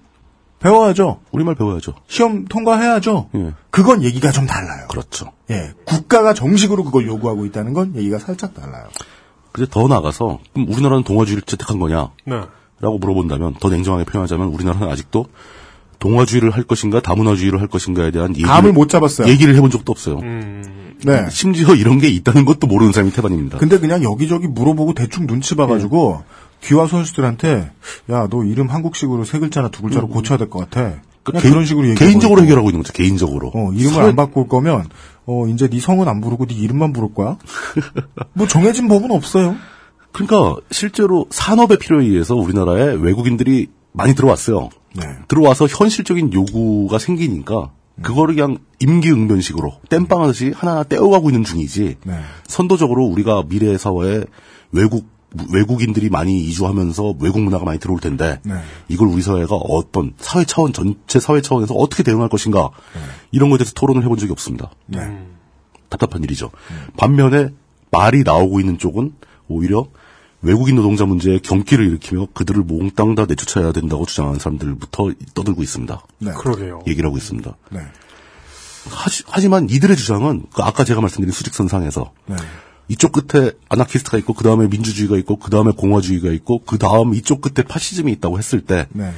배워야죠. 우리말 배워야죠. 시험 통과해야죠. 예. 그건 얘기가 좀 달라요. 그렇죠. 예, 국가가 정식으로 그걸 요구하고 있다는 건 얘기가 살짝 달라요. 근데 더 나가서, 그럼 우리나라는 동화주의를 채택한 거냐? 네. 라고 물어본다면, 더 냉정하게 표현하자면, 우리나라는 아직도 동화주의를 할 것인가, 다문화주의를 할 것인가에 대한 얘기를, 감을 못 잡았어요. 얘기를 해본 적도 없어요. 음, 네. 심지어 이런 게 있다는 것도 모르는 사람이 태반입니다. 근데 그냥 여기저기 물어보고 대충 눈치 봐가지고 귀화 선수들한테 야 너 이름 한국식으로 세 글자나 두 글자로 고쳐야 될 것 같아. 그냥 개인- 그런 식으로. 개인적으로 해결하고 있는 거죠, 개인적으로. 어 이름을 사회- 안 바꿀 거면 어 이제 네 성은 안 부르고 네 이름만 부를 거야. *laughs* 뭐 정해진 법은 없어요. 그러니까 실제로 산업의 필요에 의해서 우리나라에 외국인들이 많이 들어왔어요. 네. 들어와서 현실적인 요구가 생기니까 그거를 그냥 임기응변식으로 땜빵하듯이 하나하나 떼어가고 있는 중이지. 네. 선도적으로 우리가 미래 사회에 외국 외국인들이 많이 이주하면서 외국 문화가 많이 들어올 텐데 네. 이걸 우리 사회가 어떤 사회 차원 전체 사회 차원에서 어떻게 대응할 것인가 이런 것에 대해서 토론을 해본 적이 없습니다. 네. 답답한 일이죠. 반면에 말이 나오고 있는 쪽은 오히려 외국인 노동자 문제에 경기를 일으키며 그들을 몽땅 다 내쫓아야 된다고 주장하는 사람들부터 떠들고 있습니다. 네. 그러게요. 얘기를 하고 있습니다. 네. 하지, 만 이들의 주장은 그 아까 제가 말씀드린 수직선상에서 네. 이쪽 끝에 아나키스트가 있고 그 다음에 민주주의가 있고 그 다음에 공화주의가 있고 그 다음 이쪽 끝에 파시즘이 있다고 했을 때 네.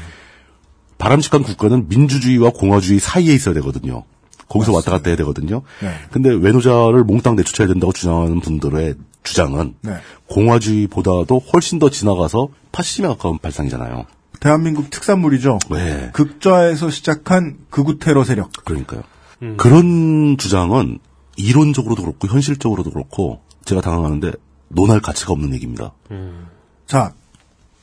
바람직한 국가는 민주주의와 공화주의 사이에 있어야 되거든요. 거기서 왔다 갔다 해야 되거든요. 네. 근데 외노자를 몽땅 내쫓아야 된다고 주장하는 분들의 주장은 네. 공화주의보다도 훨씬 더 지나가서 파시즘에 가까운 발상이잖아요. 대한민국 특산물이죠. 네. 극좌에서 시작한 극우 테러 세력. 그러니까요. 그런 주장은 이론적으로도 그렇고 현실적으로도 그렇고 제가 당황하는데 논할 가치가 없는 얘기입니다. 자,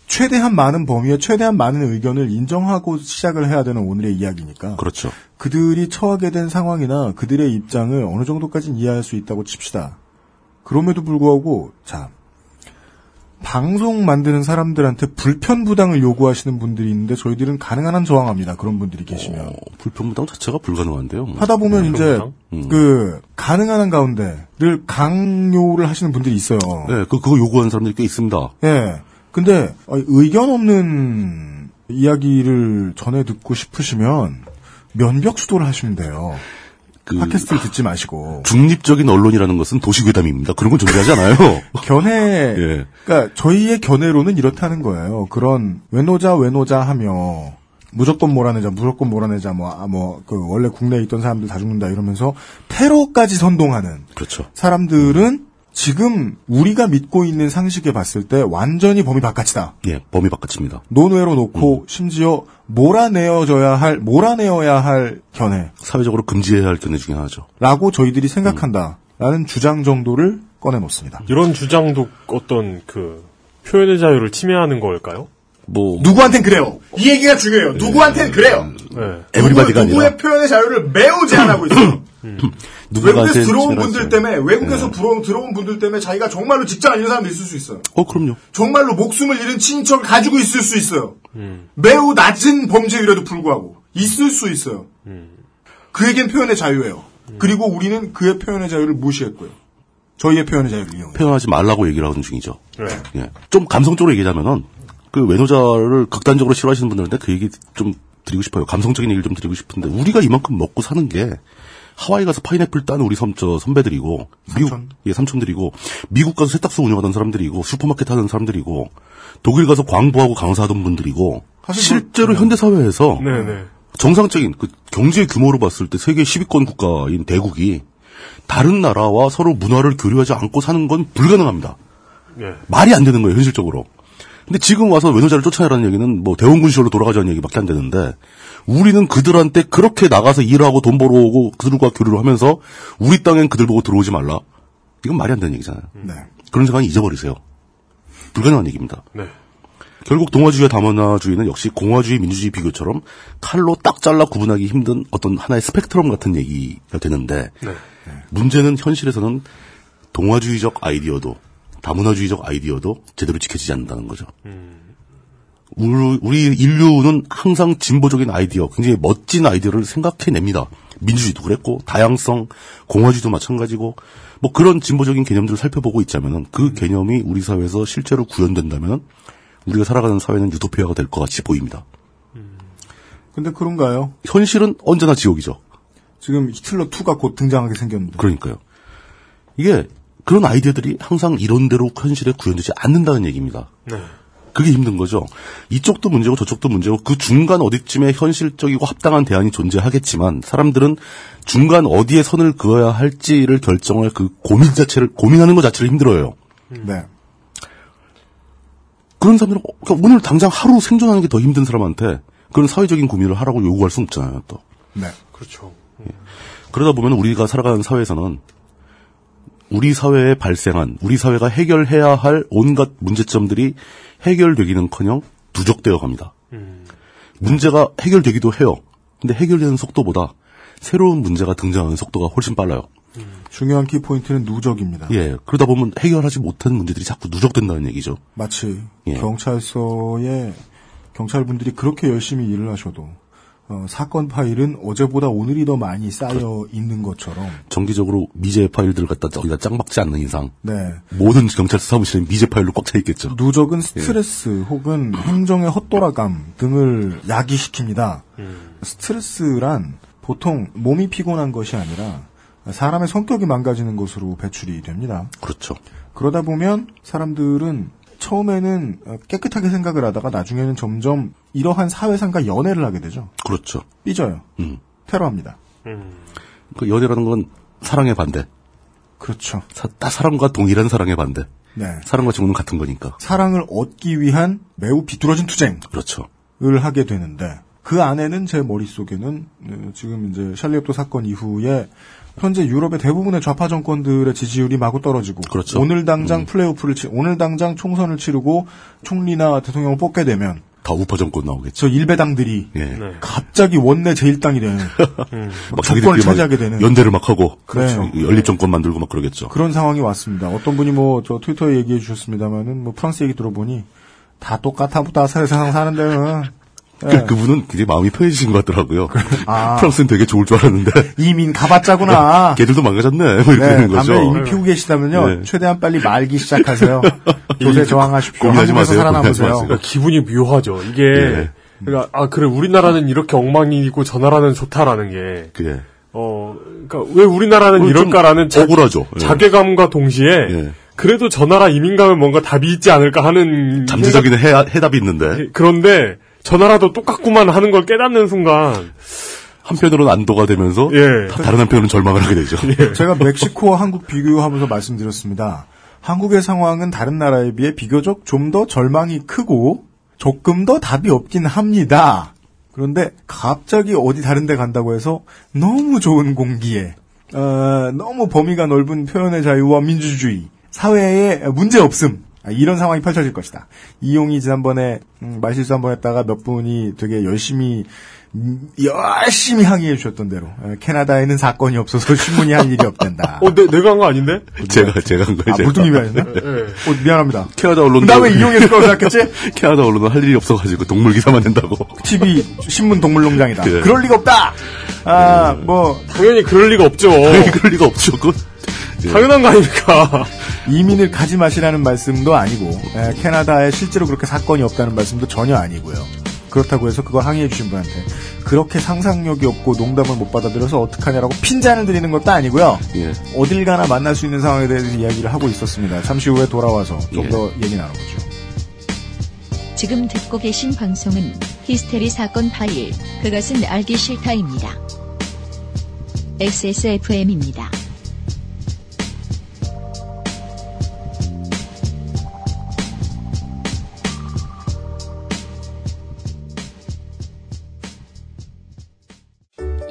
최대한 많은 범위에 최대한 많은 의견을 인정하고 시작을 해야 되는 오늘의 이야기니까. 그렇죠. 그들이 처하게 된 상황이나 그들의 입장을 어느 정도까지는 이해할 수 있다고 칩시다. 그럼에도 불구하고, 자, 방송 만드는 사람들한테 불편 부당을 요구하시는 분들이 있는데 저희들은 가능한 한 저항합니다. 그런 분들이 계시면. 어, 불편 부당 자체가 불가능한데요. 뭐. 하다 보면 이제 불편부당? 음. 그 가능한 한 가운데를 강요를 하시는 분들이 있어요. 네, 그, 그거 요구하는 사람들이 꽤 있습니다. 예. 근데 어, 의견 없는 이야기를 전해 듣고 싶으시면 면벽 수도를 하시면 돼요. 그, 팟캐스트를 듣지 마시고 중립적인 언론이라는 것은 도시괴담입니다. 그런 건 존재하지 않아요. *laughs* 견해 예. 그러니까 저희의 견해로는 이렇다는 거예요. 그런 외노자 외노자 하며 무조건 몰아내자 무조건 몰아내자 뭐 뭐 그 원래 국내에 있던 사람들 다 죽는다 이러면서 테러까지 선동하는 그렇죠. 사람들은 지금 우리가 믿고 있는 상식에 봤을 때 완전히 범위 바깥이다. 예, 범위 바깥입니다. 논외로 놓고 심지어 몰아내어져야 할 몰아내어야 할 견해라고 사회적으로 금지해야 할 견해 중에 하나죠. 저희들이 생각한다 라는 주장 정도를 꺼내놓습니다. 이런 주장도 어떤 그 표현의 자유를 침해하는 걸까요? 뭐, 누구한텐 그래요. 이 얘기가 중요해요. 누구한텐 그래요. 네. 에브리바디가 아니라 누구의 표현의 자유를 매우 제한하고 있어요. *laughs* 누군가한테 외국에서 들어온 분들. 때문에 외국에서 들어온, 들어온 분들 때문에 자기가 정말로 직장 잃는 사람도 있을 수 있어요. 어, 그럼요. 정말로 목숨을 잃은 친척을 가지고 있을 수 있어요. 매우 낮은 범죄율에도 불구하고 있을 수 있어요. 그에겐 표현의 자유예요. 그리고 우리는 그의 표현의 자유를 무시했고요. 저희의 표현의 자유를 이용해. 표현하지 말라고 얘기를 하는 중이죠. 네. 예. 좀 감성적으로 얘기하자면은, 그 외노자를 극단적으로 싫어하시는 분들한테 그 얘기 좀 드리고 싶어요. 감성적인 얘기를 좀 드리고 싶은데, 우리가 이만큼 먹고 사는 게, 하와이 가서 파인애플 따는 우리 섬, 저 선배들이고, 미국, 삼촌. 예, 삼촌들이고, 미국 가서 세탁소 운영하던 사람들이고, 슈퍼마켓 하는 사람들이고, 독일 가서 광부하고 강사하던 분들이고, 실제로 현대사회에서 네네. 정상적인 그 경제 규모로 봤을 때 세계 10위권 국가인 대국이 다른 나라와 서로 문화를 교류하지 않고 사는 건 불가능합니다. 네. 말이 안 되는 거예요, 현실적으로. 근데 지금 와서 외노자를 쫓아내라는 얘기는 뭐 대원군 시절로 돌아가자는 얘기밖에 안 되는데 우리는 그들한테 그렇게 나가서 일하고 돈 벌어오고 그들과 교류를 하면서 우리 땅엔 그들 보고 들어오지 말라. 이건 말이 안 되는 얘기잖아요. 네. 그런 생각은 잊어버리세요. 불가능한 얘기입니다. 네. 결국 동아주의와 다문화주의는 역시 공화주의, 민주주의 비교처럼 칼로 딱 잘라 구분하기 힘든 어떤 하나의 스펙트럼 같은 얘기가 되는데 네. 문제는 현실에서는 동화주의적 아이디어도 다문화주의적 아이디어도 제대로 지켜지지 않는다는 거죠. 우리, 우리 인류는 항상 진보적인 아이디어, 굉장히 멋진 아이디어를 생각해냅니다. 민주주의도 그랬고, 다양성, 공화주의도 마찬가지고, 뭐 그런 진보적인 개념들을 살펴보고 있자면은 그 개념이 우리 사회에서 실제로 구현된다면 우리가 살아가는 사회는 유토피아가 될 것 같이 보입니다. 근데 그런가요? 현실은 언제나 지옥이죠. 지금 히틀러 2가 곧 등장하게 생겼는데. 그러니까요. 이게 그런 아이디어들이 항상 이론대로 현실에 구현되지 않는다는 얘기입니다. 네. 그게 힘든 거죠. 이쪽도 문제고 저쪽도 문제고 그 중간 어디쯤에 현실적이고 합당한 대안이 존재하겠지만 사람들은 중간 어디에 선을 그어야 할지를 결정할 그 고민 자체를 고민하는 것 자체를 힘들어요. 네. 그런 사람들은 어, 그러니까 오늘 당장 하루 생존하는 게 더 힘든 사람한테 그런 사회적인 고민을 하라고 요구할 수 없잖아요. 또 네. 그렇죠. 그러다 보면 우리가 살아가는 사회에서는 우리 사회에 발생한 우리 사회가 해결해야 할 온갖 문제점들이 해결되기는커녕 누적되어 갑니다. 문제가 해결되기도 해요. 근데 해결되는 속도보다 새로운 문제가 등장하는 속도가 훨씬 빨라요. 중요한 키포인트는 누적입니다. 예, 그러다 보면 해결하지 못한 문제들이 자꾸 누적된다는 얘기죠. 마치 예. 경찰서에 경찰분들이 그렇게 열심히 일을 하셔도 어, 사건 파일은 어제보다 오늘이 더 많이 쌓여 있는 것처럼 정기적으로 미제 파일들을 갖다 저기다 짱 박지 않는 이상 네. 모든 경찰서 사무실은 미제 파일로 꽉 차 있겠죠. 누적은 스트레스 혹은 행정의 헛돌아감 등을 야기시킵니다. 스트레스란 보통 몸이 피곤한 것이 아니라 사람의 성격이 망가지는 것으로 배출이 됩니다. 그렇죠. 그러다 보면 사람들은 처음에는 어, 깨끗하게 생각을 하다가 나중에는 점점 이러한 사회상과 연애를 하게 되죠. 그렇죠. 삐져요. 음. 테러합니다. 그 연애라는 건 사랑의 반대. 그렇죠. 사, 다 사랑과 동일한 사랑의 반대. 네. 사랑과 증오는 같은 거니까. 사랑을 얻기 위한 매우 비뚤어진 투쟁을 그렇죠. 하게 되는데 그 안에는 제 머릿속에는 어, 지금 이제 샬리 앱도 사건 이후에 현재 유럽의 대부분의 좌파 정권들의 지지율이 마구 떨어지고 그렇죠. 오늘 당장 플레이오프를 치 오늘 당장 총선을 치르고 총리나 대통령을 뽑게 되면 다 우파 정권 나오겠죠. 저 일배당들이 예. 네. 갑자기 원내 제1당이 되는 *laughs* 막 정권을 자기들끼리 차지하게 막 되는 연대를 막 하고 그렇죠. 연립 정권 만들고 막 그러겠죠. 그런 상황이 왔습니다. 어떤 분이 뭐 저 트위터에 얘기해 주셨습니다만은 뭐 프랑스 얘기 들어보니 다 똑같아 보다 세상 사는데는 예. 그, 그분은 굉장히 마음이 편해지신 것 같더라고요. 아. 프랑스는 되게 좋을 줄 알았는데 이민 가봤자구나. *laughs* 걔들도 망가졌네. 뭐 이렇게 네, 되는 거죠. 담배 이미 피우고 계시다면요. 네. 최대한 빨리 말기 시작하세요. *laughs* 조세 저항하십시오. 고민하지 마세요. 살아남으세요. 고민하지 그러니까 기분이 묘하죠. 이게 예. 그러니까 아 그래 우리나라는 이렇게 엉망이고 저 나라는 좋다라는 게 그게 어, 그러니까 왜 우리나라는 좀 이럴까라는 자, 억울하죠. 예. 자괴감과 동시에 예. 그래도 저 나라 이민 가면 뭔가 답이 있지 않을까 하는 잠재적인 해, 해답이 있는데 그런데 저 나라도 똑같구만 하는 걸 깨닫는 순간 한편으로는 안도가 되면서 예. 다- 다른 한편으로는 절망을 하게 되죠. 제가 멕시코와 한국 비교하면서 말씀드렸습니다. 한국의 상황은 다른 나라에 비해 비교적 좀 더 절망이 크고 조금 더 답이 없긴 합니다. 그런데 갑자기 어디 다른 데 간다고 해서 너무 좋은 공기에 어, 너무 범위가 넓은 표현의 자유와 민주주의 사회에 문제 없음 아, 이런 상황이 펼쳐질 것이다. 이용이 지난번에 음, 말실수 한 번 했다가 몇 분이 되게 열심히 음, 열심히 항의해 주셨던 대로 에, 캐나다에는 사건이 없어서 신문이 할 일이 없단다. *laughs* 어 내, 내가 한 거 아닌데? 제가 제가 한 거예요. 아, 제가. 물뚱님이 아니었나? 예. 어, 미안합니다. 캐나다 언론도 나왜 이용했을 거라고 생각했지? *laughs* 캐나다 언론은 할 일이 없어가지고 동물 기사만 낸다고. TV 신문 동물농장이다. 예. 그럴 리가 없다. 아, 뭐 당연히 그럴 리가 없죠. *laughs* 그럴 리가 없죠. 그 당연한 거 아닙니까? *laughs* 이민을 가지 마시라는 말씀도 아니고 에, 캐나다에 실제로 그렇게 사건이 없다는 말씀도 전혀 아니고요. 그렇다고 해서 그걸 항의해 주신 분한테 그렇게 상상력이 없고 농담을 못 받아들여서 어떡하냐라고 핀잔을 드리는 것도 아니고요. 예. 어딜 가나 만날 수 있는 상황에 대해서 이야기를 하고 있었습니다. 잠시 후에 돌아와서 좀 예. 더 얘기 나눠보죠. 지금 듣고 계신 방송은 히스테리 사건 파일, 그것은 알기 싫다입니다. XSFM입니다.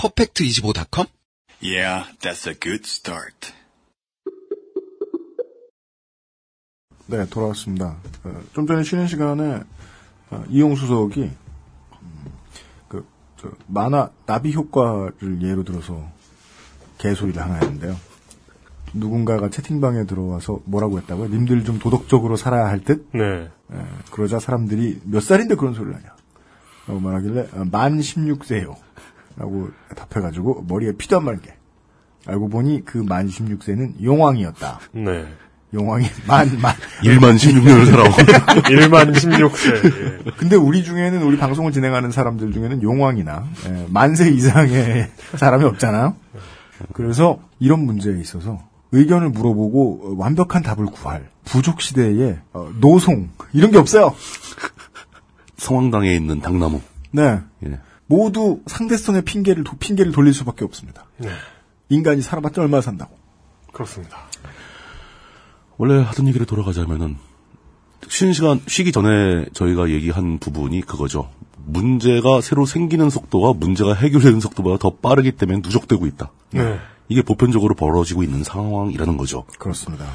퍼펙트25.com? Yeah, that's a good start. 네, 돌아왔습니다. 어, 좀 전에 쉬는 시간에 어, 이용 수석이 음, 그 저, 만화 나비 효과를 예로 들어서 개소리를 하나 했는데요. 누군가가 채팅방에 들어와서 뭐라고 했다고요? 님들 좀 도덕적으로 살아야 할 듯? 네. 예, 그러자 사람들이 몇 살인데 그런 소리를 하냐? 라고 말하길래 어, 만 16세요. 라고 답해가지고 머리에 피도 안 마른 게 알고 보니 그 만 16세는 용왕이었다. 네. 용왕이 만, 만. 1만 16년을 살아오고 1만 16세. 예. 근데 우리 중에는 우리 방송을 진행하는 사람들 중에는 용왕이나 예, 만세 이상의 사람이 없잖아요. 그래서 이런 문제에 있어서 의견을 물어보고 어, 완벽한 답을 구할 부족 시대에 어, 노송 이런 게 없어요. 성황당에 있는 당나무. 네, 예. 모두 상대성의 핑계를 도- 핑계를 돌릴 수밖에 없습니다. 네. 인간이 살아봤자 얼마나 산다고. 그렇습니다. 원래 하던 얘기를 돌아가자면은 쉬는 시간 쉬기 전에 저희가 얘기한 부분이 그거죠. 문제가 새로 생기는 속도가 문제가 해결되는 속도보다 더 빠르기 때문에 누적되고 있다. 네. 이게 보편적으로 벌어지고 있는 상황이라는 거죠. 그렇습니다.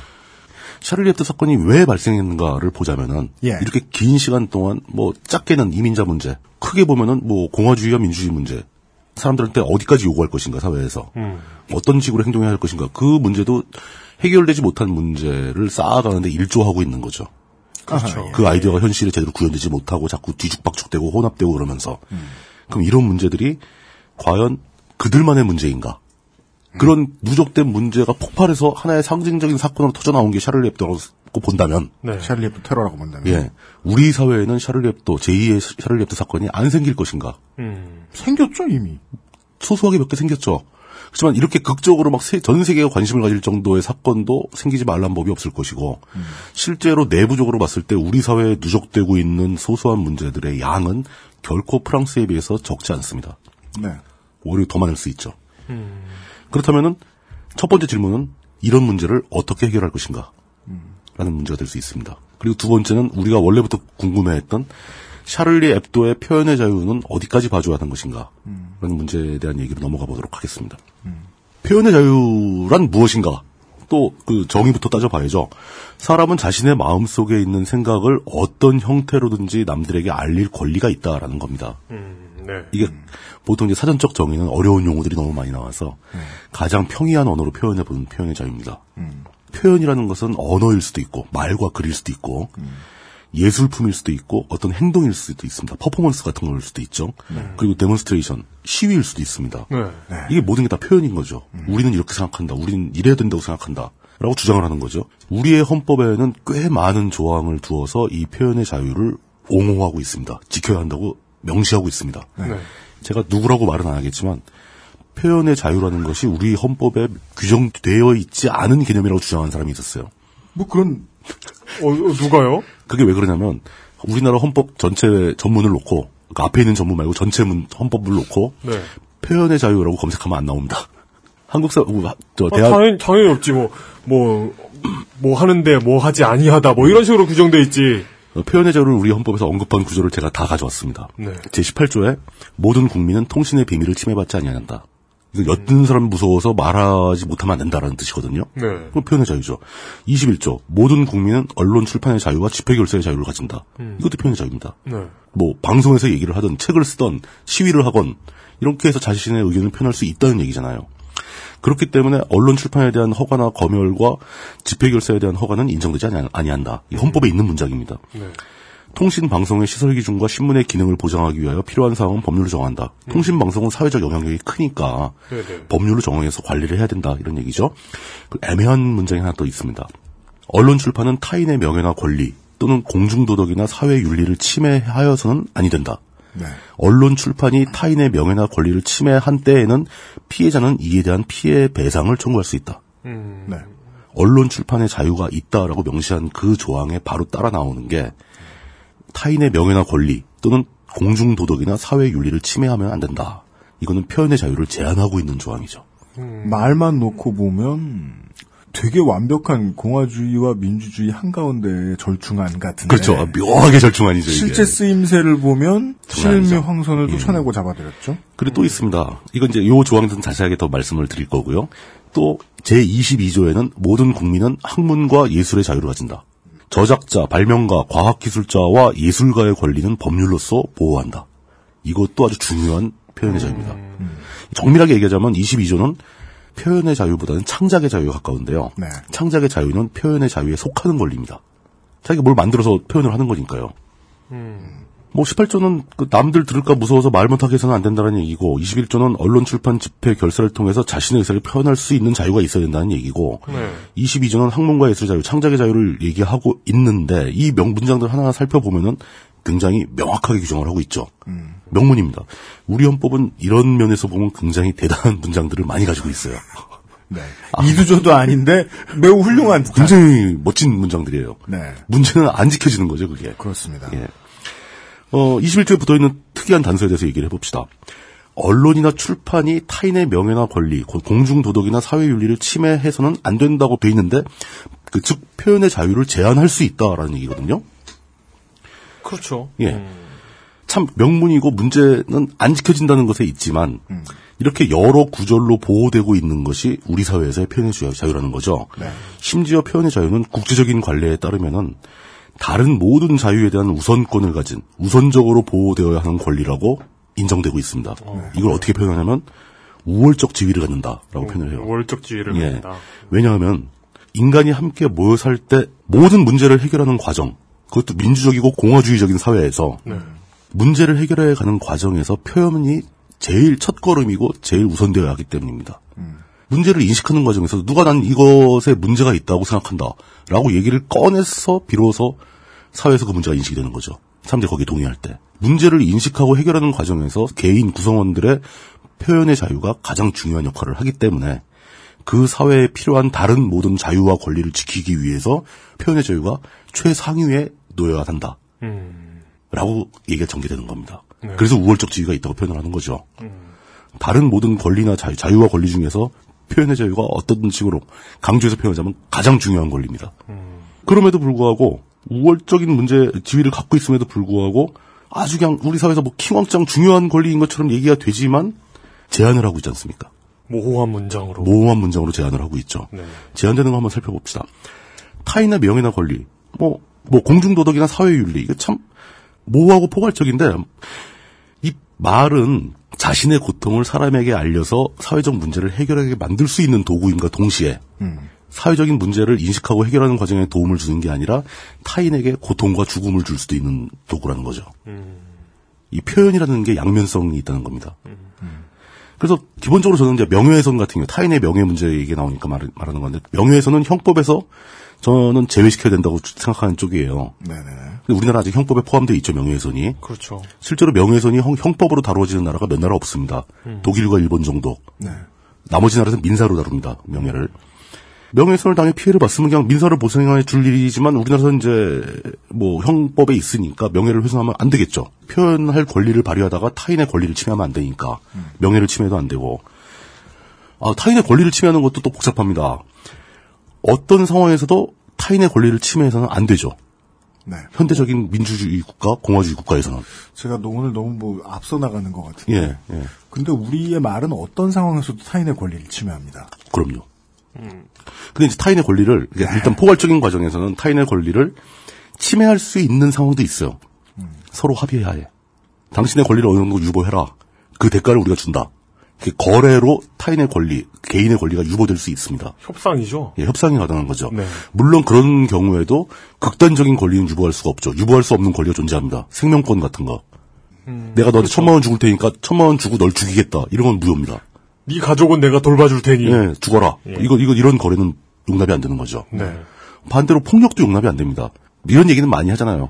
샤를리 heb도 사건이 왜 발생했는가를 보자면은 예. 이렇게 긴 시간 동안 뭐 작게는 이민자 문제, 크게 보면은 뭐 공화주의와 민주주의 문제, 사람들한테 어디까지 요구할 것인가 사회에서 음. 어떤 식으로 행동해야 할 것인가 그 문제도 해결되지 못한 문제를 쌓아가는데 일조하고 있는 거죠. 그렇죠. 그 아이디어가 현실에 제대로 구현되지 못하고 자꾸 뒤죽박죽되고 혼합되고 그러면서 그럼 이런 문제들이 과연 그들만의 문제인가? 그런 누적된 문제가 폭발해서 하나의 상징적인 사건으로 터져 나온 게 샤를리 앱도라고 본다면 네. 샤를리 앱도 테러라고 본다면 예. 우리 사회에는 샤를리 앱도 제2의 샤를리 앱도 사건이 안 생길 것인가? 음. 생겼죠 이미. 소소하게 몇 개 생겼죠. 그렇지만 이렇게 극적으로 막 전 세계가 관심을 가질 정도의 사건도 생기지 말란 법이 없을 것이고 실제로 내부적으로 봤을 때 우리 사회에 누적되고 있는 소소한 문제들의 양은 결코 프랑스에 비해서 적지 않습니다. 네. 오히려 더 많을 수 있죠. 그렇다면은 첫 번째 질문은 이런 문제를 어떻게 해결할 것인가? 라는 문제가 될 수 있습니다. 그리고 두 번째는 우리가 원래부터 궁금해했던 샤를리 앱도의 표현의 자유는 어디까지 봐줘야 하는 것인가? 라는 문제에 대한 얘기로 넘어가 보도록 하겠습니다. 표현의 자유란 무엇인가? 또 그 정의부터 따져봐야죠. 사람은 자신의 마음 속에 있는 생각을 어떤 형태로든지 남들에게 알릴 권리가 있다라는 겁니다. 네. 이게 보통 이제 사전적 정의는 어려운 용어들이 너무 많이 나와서 가장 평이한 언어로 표현해 보는 표현의 자유입니다. 표현이라는 것은 언어일 수도 있고 말과 글일 수도 있고 예술품일 수도 있고 어떤 행동일 수도 있습니다. 퍼포먼스 같은 걸 수도 있죠. 그리고 데몬스트레이션, 시위일 수도 있습니다. 네. 이게 모든 게 다 표현인 거죠. 우리는 이렇게 생각한다. 우리는 이래야 된다고 생각한다. 라고 주장을 하는 거죠. 우리의 헌법에는 꽤 많은 조항을 두어서 이 표현의 자유를 옹호하고 있습니다. 지켜야 한다고 명시하고 있습니다. 네. 제가 누구라고 말은 안 하겠지만 표현의 자유라는 것이 우리 헌법에 규정되어 있지 않은 개념이라고 주장하는 사람이 있었어요. 뭐 그런 어, 어, 누가요? 그게 왜 그러냐면 우리나라 헌법 전체 전문을 놓고 그 앞에 있는 전문 말고 전체 문 헌법을 놓고 네. 표현의 자유라고 검색하면 안 나옵니다. *laughs* 한국 사, 저 어, 대학 당연히, 당연히 없지. 뭐, 뭐, 뭐 하는데 뭐 하지 아니하다. 뭐 이런 식으로 규정돼 있지. 어, 표현의 자유를 우리 헌법에서 언급한 구조를 제가 다 가져왔습니다. 네. 제 18조에 모든 국민은 통신의 비밀을 침해받지 아니한다. 이거 엿듣는 사람 무서워서 말하지 못하면 안 된다라는 뜻이거든요. 네. 그럼 표현의 자유죠. 21조 모든 국민은 언론 출판의 자유와 집회 결사의 자유를 가진다. 이것도 표현의 자유입니다. 네. 뭐 방송에서 얘기를 하든 책을 쓰던 시위를 하건 이렇게 해서 자신의 의견을 표현할 수 있다는 얘기잖아요. 그렇기 때문에 언론 출판에 대한 허가나 검열과 집회 결사에 대한 허가는 인정되지 아니- 아니한다. 이 헌법에 있는 문장입니다. 네. 통신 방송의 시설 기준과 신문의 기능을 보장하기 위하여 필요한 사항은 법률로 정한다. 통신 방송은 사회적 영향력이 크니까 네네. 법률로 정해서 관리를 해야 된다 이런 얘기죠. 그 애매한 문장이 하나 더 있습니다. 언론 출판은 타인의 명예나 권리 또는 공중 도덕이나 사회 윤리를 침해하여서는 아니 된다. 네. 언론 출판이 타인의 명예나 권리를 침해한 때에는 피해자는 이에 대한 피해 배상을 청구할 수 있다. 음. 네. 언론 출판의 자유가 있다라고 명시한 그 조항에 바로 따라 나오는 게 타인의 명예나 권리 또는 공중 도덕이나 사회 윤리를 침해하면 안 된다. 이거는 표현의 자유를 제한하고 있는 조항이죠. 말만 놓고 보면 되게 완벽한 공화주의와 민주주의 한가운데 절충안 같은데. 그렇죠. 아, 묘하게 절충안이죠. 이게. 실제 쓰임새를 보면. 실미 황선을 또 예. 쳐내고 잡아들였죠. 그리고 또 있습니다. 이건 이제 요 조항들은 자세하게 더 말씀을 드릴 거고요. 또 제22조에는 모든 국민은 학문과 예술의 자유를 가진다. 저작자, 발명가, 과학기술자와 예술가의 권리는 법률로서 보호한다. 이것도 아주 중요한 표현의 자유입니다. 정밀하게 얘기하자면 22조는 표현의 자유보다는 창작의 자유에 가까운데요. 네. 창작의 자유는 표현의 자유에 속하는 권리입니다. 자기가 뭘 만들어서 표현을 하는 거니까요. 뭐 18조는 그 남들 들을까 무서워서 말 못하게 해서는 안 된다는 얘기고 21조는 언론 출판 집회 결사를 통해서 자신의 의사를 표현할 수 있는 자유가 있어야 된다는 얘기고 네. 22조는 학문과 예술의 자유, 창작의 자유를 얘기하고 있는데 이명 문장들 하나하나 살펴보면은 굉장히 명확하게 규정을 하고 있죠. 명문입니다. 우리 헌법은 이런 면에서 보면 굉장히 대단한 문장들을 많이 가지고 있어요. *laughs* 네. 이두조도 아닌데 매우 훌륭한. 굉장히 멋진 문장들이에요. 네. 문제는 안 지켜지는 거죠, 그게. 그렇습니다. 예. 어, 21조에 붙어 있는 특이한 단서에 대해서 얘기를 해 봅시다. 언론이나 출판이 타인의 명예나 권리, 고- 공중 도덕이나 사회 윤리를 침해해서는 안 된다고 돼 있는데, 그, 즉, 표현의 자유를 제한할 수 있다라는 얘기거든요. 그렇죠. 예. 참 명문이고 문제는 안 지켜진다는 것에 있지만, 이렇게 여러 구절로 보호되고 있는 것이 우리 사회에서의 표현의 자유- 자유라는 거죠. 네. 심지어 표현의 자유는 국제적인 관례에 따르면은 다른 모든 자유에 대한 우선권을 가진 우선적으로 보호되어야 하는 권리라고 인정되고 있습니다. 이걸 어떻게 표현하냐면 우월적 지위를 갖는다라고 표현을 해요. 월적 지위를 예. 갖는다. 왜냐하면 인간이 함께 모여 살 때 모든 문제를 해결하는 과정 그것도 민주적이고 공화주의적인 사회에서 네. 문제를 해결해 가는 과정에서 표현이 제일 첫 걸음이고 제일 우선되어야 하기 때문입니다. 문제를 인식하는 과정에서 누가 난 이것에 문제가 있다고 생각한다. 라고 얘기를 꺼내서 비로소 사회에서 그 문제가 인식이 되는 거죠. 사람들이 거기에 동의할 때. 문제를 인식하고 해결하는 과정에서 개인 구성원들의 표현의 자유가 가장 중요한 역할을 하기 때문에 그 사회에 필요한 다른 모든 자유와 권리를 지키기 위해서 표현의 자유가 최상위에 놓여야 한다. 음. 라고 얘기가 전개되는 겁니다. 네. 그래서 우월적 지위가 있다고 표현을 하는 거죠. 음. 다른 모든 권리나 자유, 자유와 권리 중에서 표현의 자유가 어떤 식으로 강조해서 표현하자면 가장 중요한 권리입니다. 음. 그럼에도 불구하고 우월적인 문제 지위를 갖고 있음에도 불구하고 아주 그냥 우리 사회에서 뭐 킹왕짱 중요한 권리인 것처럼 얘기가 되지만 제한을 하고 있지 않습니까? 모호한 문장으로. 모호한 문장으로 제한을 하고 있죠. 네. 제한되는 거 한번 살펴봅시다. 타인의 명예나 권리, 뭐, 뭐, 공중도덕이나 사회윤리, 이게 참, 모호하고 포괄적인데, 이 말은 자신의 고통을 사람에게 알려서 사회적 문제를 해결하게 만들 수 있는 도구임과 동시에, 사회적인 문제를 인식하고 해결하는 과정에 도움을 주는 게 아니라 타인에게 고통과 죽음을 줄 수도 있는 도구라는 거죠. 이 표현이라는 게 양면성이 있다는 겁니다. 그래서 기본적으로 저는 이제 명예훼손 같은 경우 타인의 명예 문제 얘기 나오니까 말, 말하는 건데 명예훼손은 형법에서 저는 제외시켜야 된다고 생각하는 쪽이에요. 네네. 근데 우리나라 아직 형법에 포함되어 있죠 명예훼손이. 그렇죠. 실제로 명예훼손이 형, 형법으로 다루어지는 나라가 몇 나라 없습니다. 음. 독일과 일본 정도. 네. 나머지 나라에서는 민사로 다룹니다. 명예를. 명예훼손을 당해 피해를 봤으면 그냥 민사를 보상해 줄 일이지만 우리나라에서는 이제 뭐 형법에 있으니까 명예를 훼손하면 안 되겠죠. 표현할 권리를 발휘하다가 타인의 권리를 침해하면 안 되니까 명예를 침해도 안 되고 아, 타인의 권리를 침해하는 것도 또 복잡합니다. 어떤 상황에서도 타인의 권리를 침해해서는 안 되죠. 네. 현대적인 민주주의 국가, 공화주의 국가에서는. 제가 너 오늘 너무 뭐 앞서 나가는 것 같은데. 예, 예. 근데 우리의 말은 어떤 상황에서도 타인의 권리를 침해합니다. 그럼요. 근데 이제 타인의 권리를 그러니까 일단 포괄적인 과정에서는 타인의 권리를 침해할 수 있는 상황도 있어야 서로 합의하에 당신의 권리를 어느 정도 유보해라. 그 대가를 우리가 준다. 그 거래로 타인의 권리, 개인의 권리가 유보될 수 있습니다. 협상이죠. 예, 협상이 가능한 거죠. 네. 물론 그런 경우에도 극단적인 권리는 유보할 수가 없죠. 유보할 수 없는 권리가 존재합니다. 생명권 같은 거. 음, 내가 너한테 그렇죠. 천만 원 죽을 테니까 천만 원 주고 널 죽이겠다. 이런 건 무효입니다. 네 가족은 내가 돌봐줄 테니. 예, 죽어라. 예. 이거 이거 이런 거래는 용납이 안 되는 거죠. 네. 반대로 폭력도 용납이 안 됩니다. 이런 얘기는 많이 하잖아요.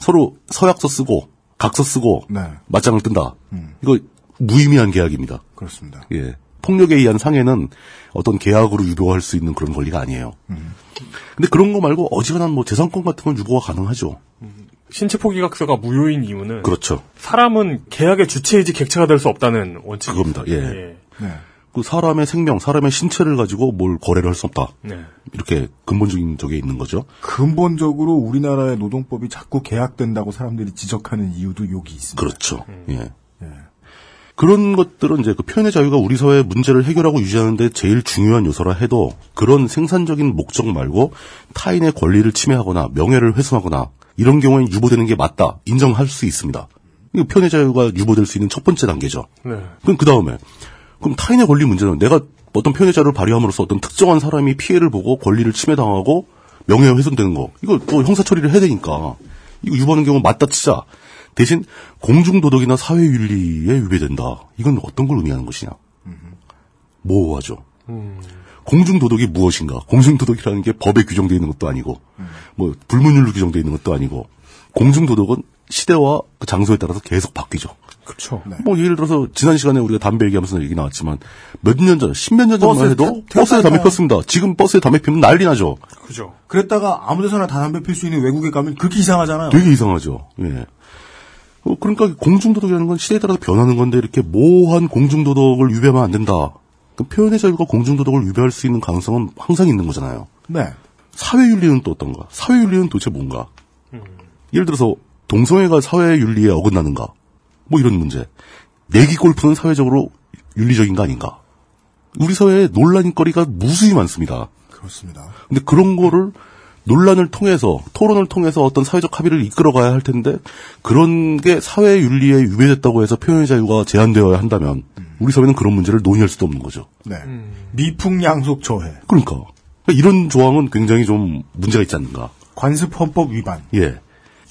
서로 서약서 쓰고 각서 쓰고 네. 맞짱을 뜬다. 이거 무의미한 계약입니다. 그렇습니다. 예. 폭력에 의한 상해는 어떤 계약으로 유보할 수 있는 그런 권리가 아니에요. 근데 그런 거 말고 어지간한 뭐 재산권 같은 건 유보가 가능하죠. 신체 포기각서가 무효인 이유는 그렇죠. 사람은 계약의 주체이지 객체가 될 수 없다는 원칙. 그겁니다. 예. 네. 그 사람의 생명, 사람의 신체를 가지고 뭘 거래를 할 수 없다. 네. 이렇게 근본적인 적에 있는 거죠. 근본적으로 우리나라의 노동법이 자꾸 계약된다고 사람들이 지적하는 이유도 여기 있습니다. 그렇죠. 예. 그런 것들은 이제 그 표현의 자유가 우리 사회의 문제를 해결하고 유지하는데 제일 중요한 요소라 해도 그런 생산적인 목적 말고 타인의 권리를 침해하거나 명예를 훼손하거나 이런 경우엔 유보되는 게 맞다 인정할 수 있습니다. 이거 표현의 자유가 유보될 수 있는 첫 번째 단계죠. 네. 그럼 그 다음에 그럼 타인의 권리 문제는 내가 어떤 표현의 자유를 발휘함으로써 어떤 특정한 사람이 피해를 보고 권리를 침해당하고 명예가 훼손되는 거 이거 또 형사 처리를 해야 되니까 이거 유보하는 경우 맞다 치자 대신 공중도덕이나 사회윤리에 위배된다 이건 어떤 걸 의미하는 것이냐 모호하죠 공중도덕이 무엇인가 공중도덕이라는 게 법에 규정되어 있는 것도 아니고 뭐 불문율로 규정되어 있는 것도 아니고 공중도덕은 시대와 그 장소에 따라서 계속 바뀌죠 그렇죠. 뭐 예를 들어서 지난 시간에 우리가 담배 얘기하면서 얘기 나왔지만 몇 년 전, 십몇 년 전만 해도 타- 버스에 담배 폈습니다. 지금 버스에 담배 피면 난리 나죠. 그죠. 그랬다가 아무 데서나 다 담배 필 수 있는 외국에 가면 그렇게 이상하잖아요. 되게 이상하죠. 예. 어, 그러니까 공중도덕이라는 건 시대에 따라서 변하는 건데 이렇게 모호한 공중도덕을 유배하면 안 된다. 그 표현의 자유가 공중도덕을 유배할 수 있는 가능성은 항상 있는 거잖아요. 네. 사회윤리는 또 어떤가? 사회윤리는 도대체 뭔가? 예를 들어서 동성애가 사회윤리에 어긋나는가? 뭐 이런 문제. 내기 골프는 사회적으로 윤리적인 거 아닌가? 우리 사회에 논란거리가 무수히 많습니다. 그렇습니다. 근데 그런 거를 논란을 통해서 토론을 통해서 어떤 사회적 합의를 이끌어가야 할 텐데 그런 게 사회 윤리에 위배됐다고 해서 표현의 자유가 제한되어야 한다면 우리 사회는 그런 문제를 논의할 수도 없는 거죠. 네. 미풍양속 저해. 그러니까 이런 조항은 굉장히 좀 문제가 있지 않는가. 관습헌법 위반. 예.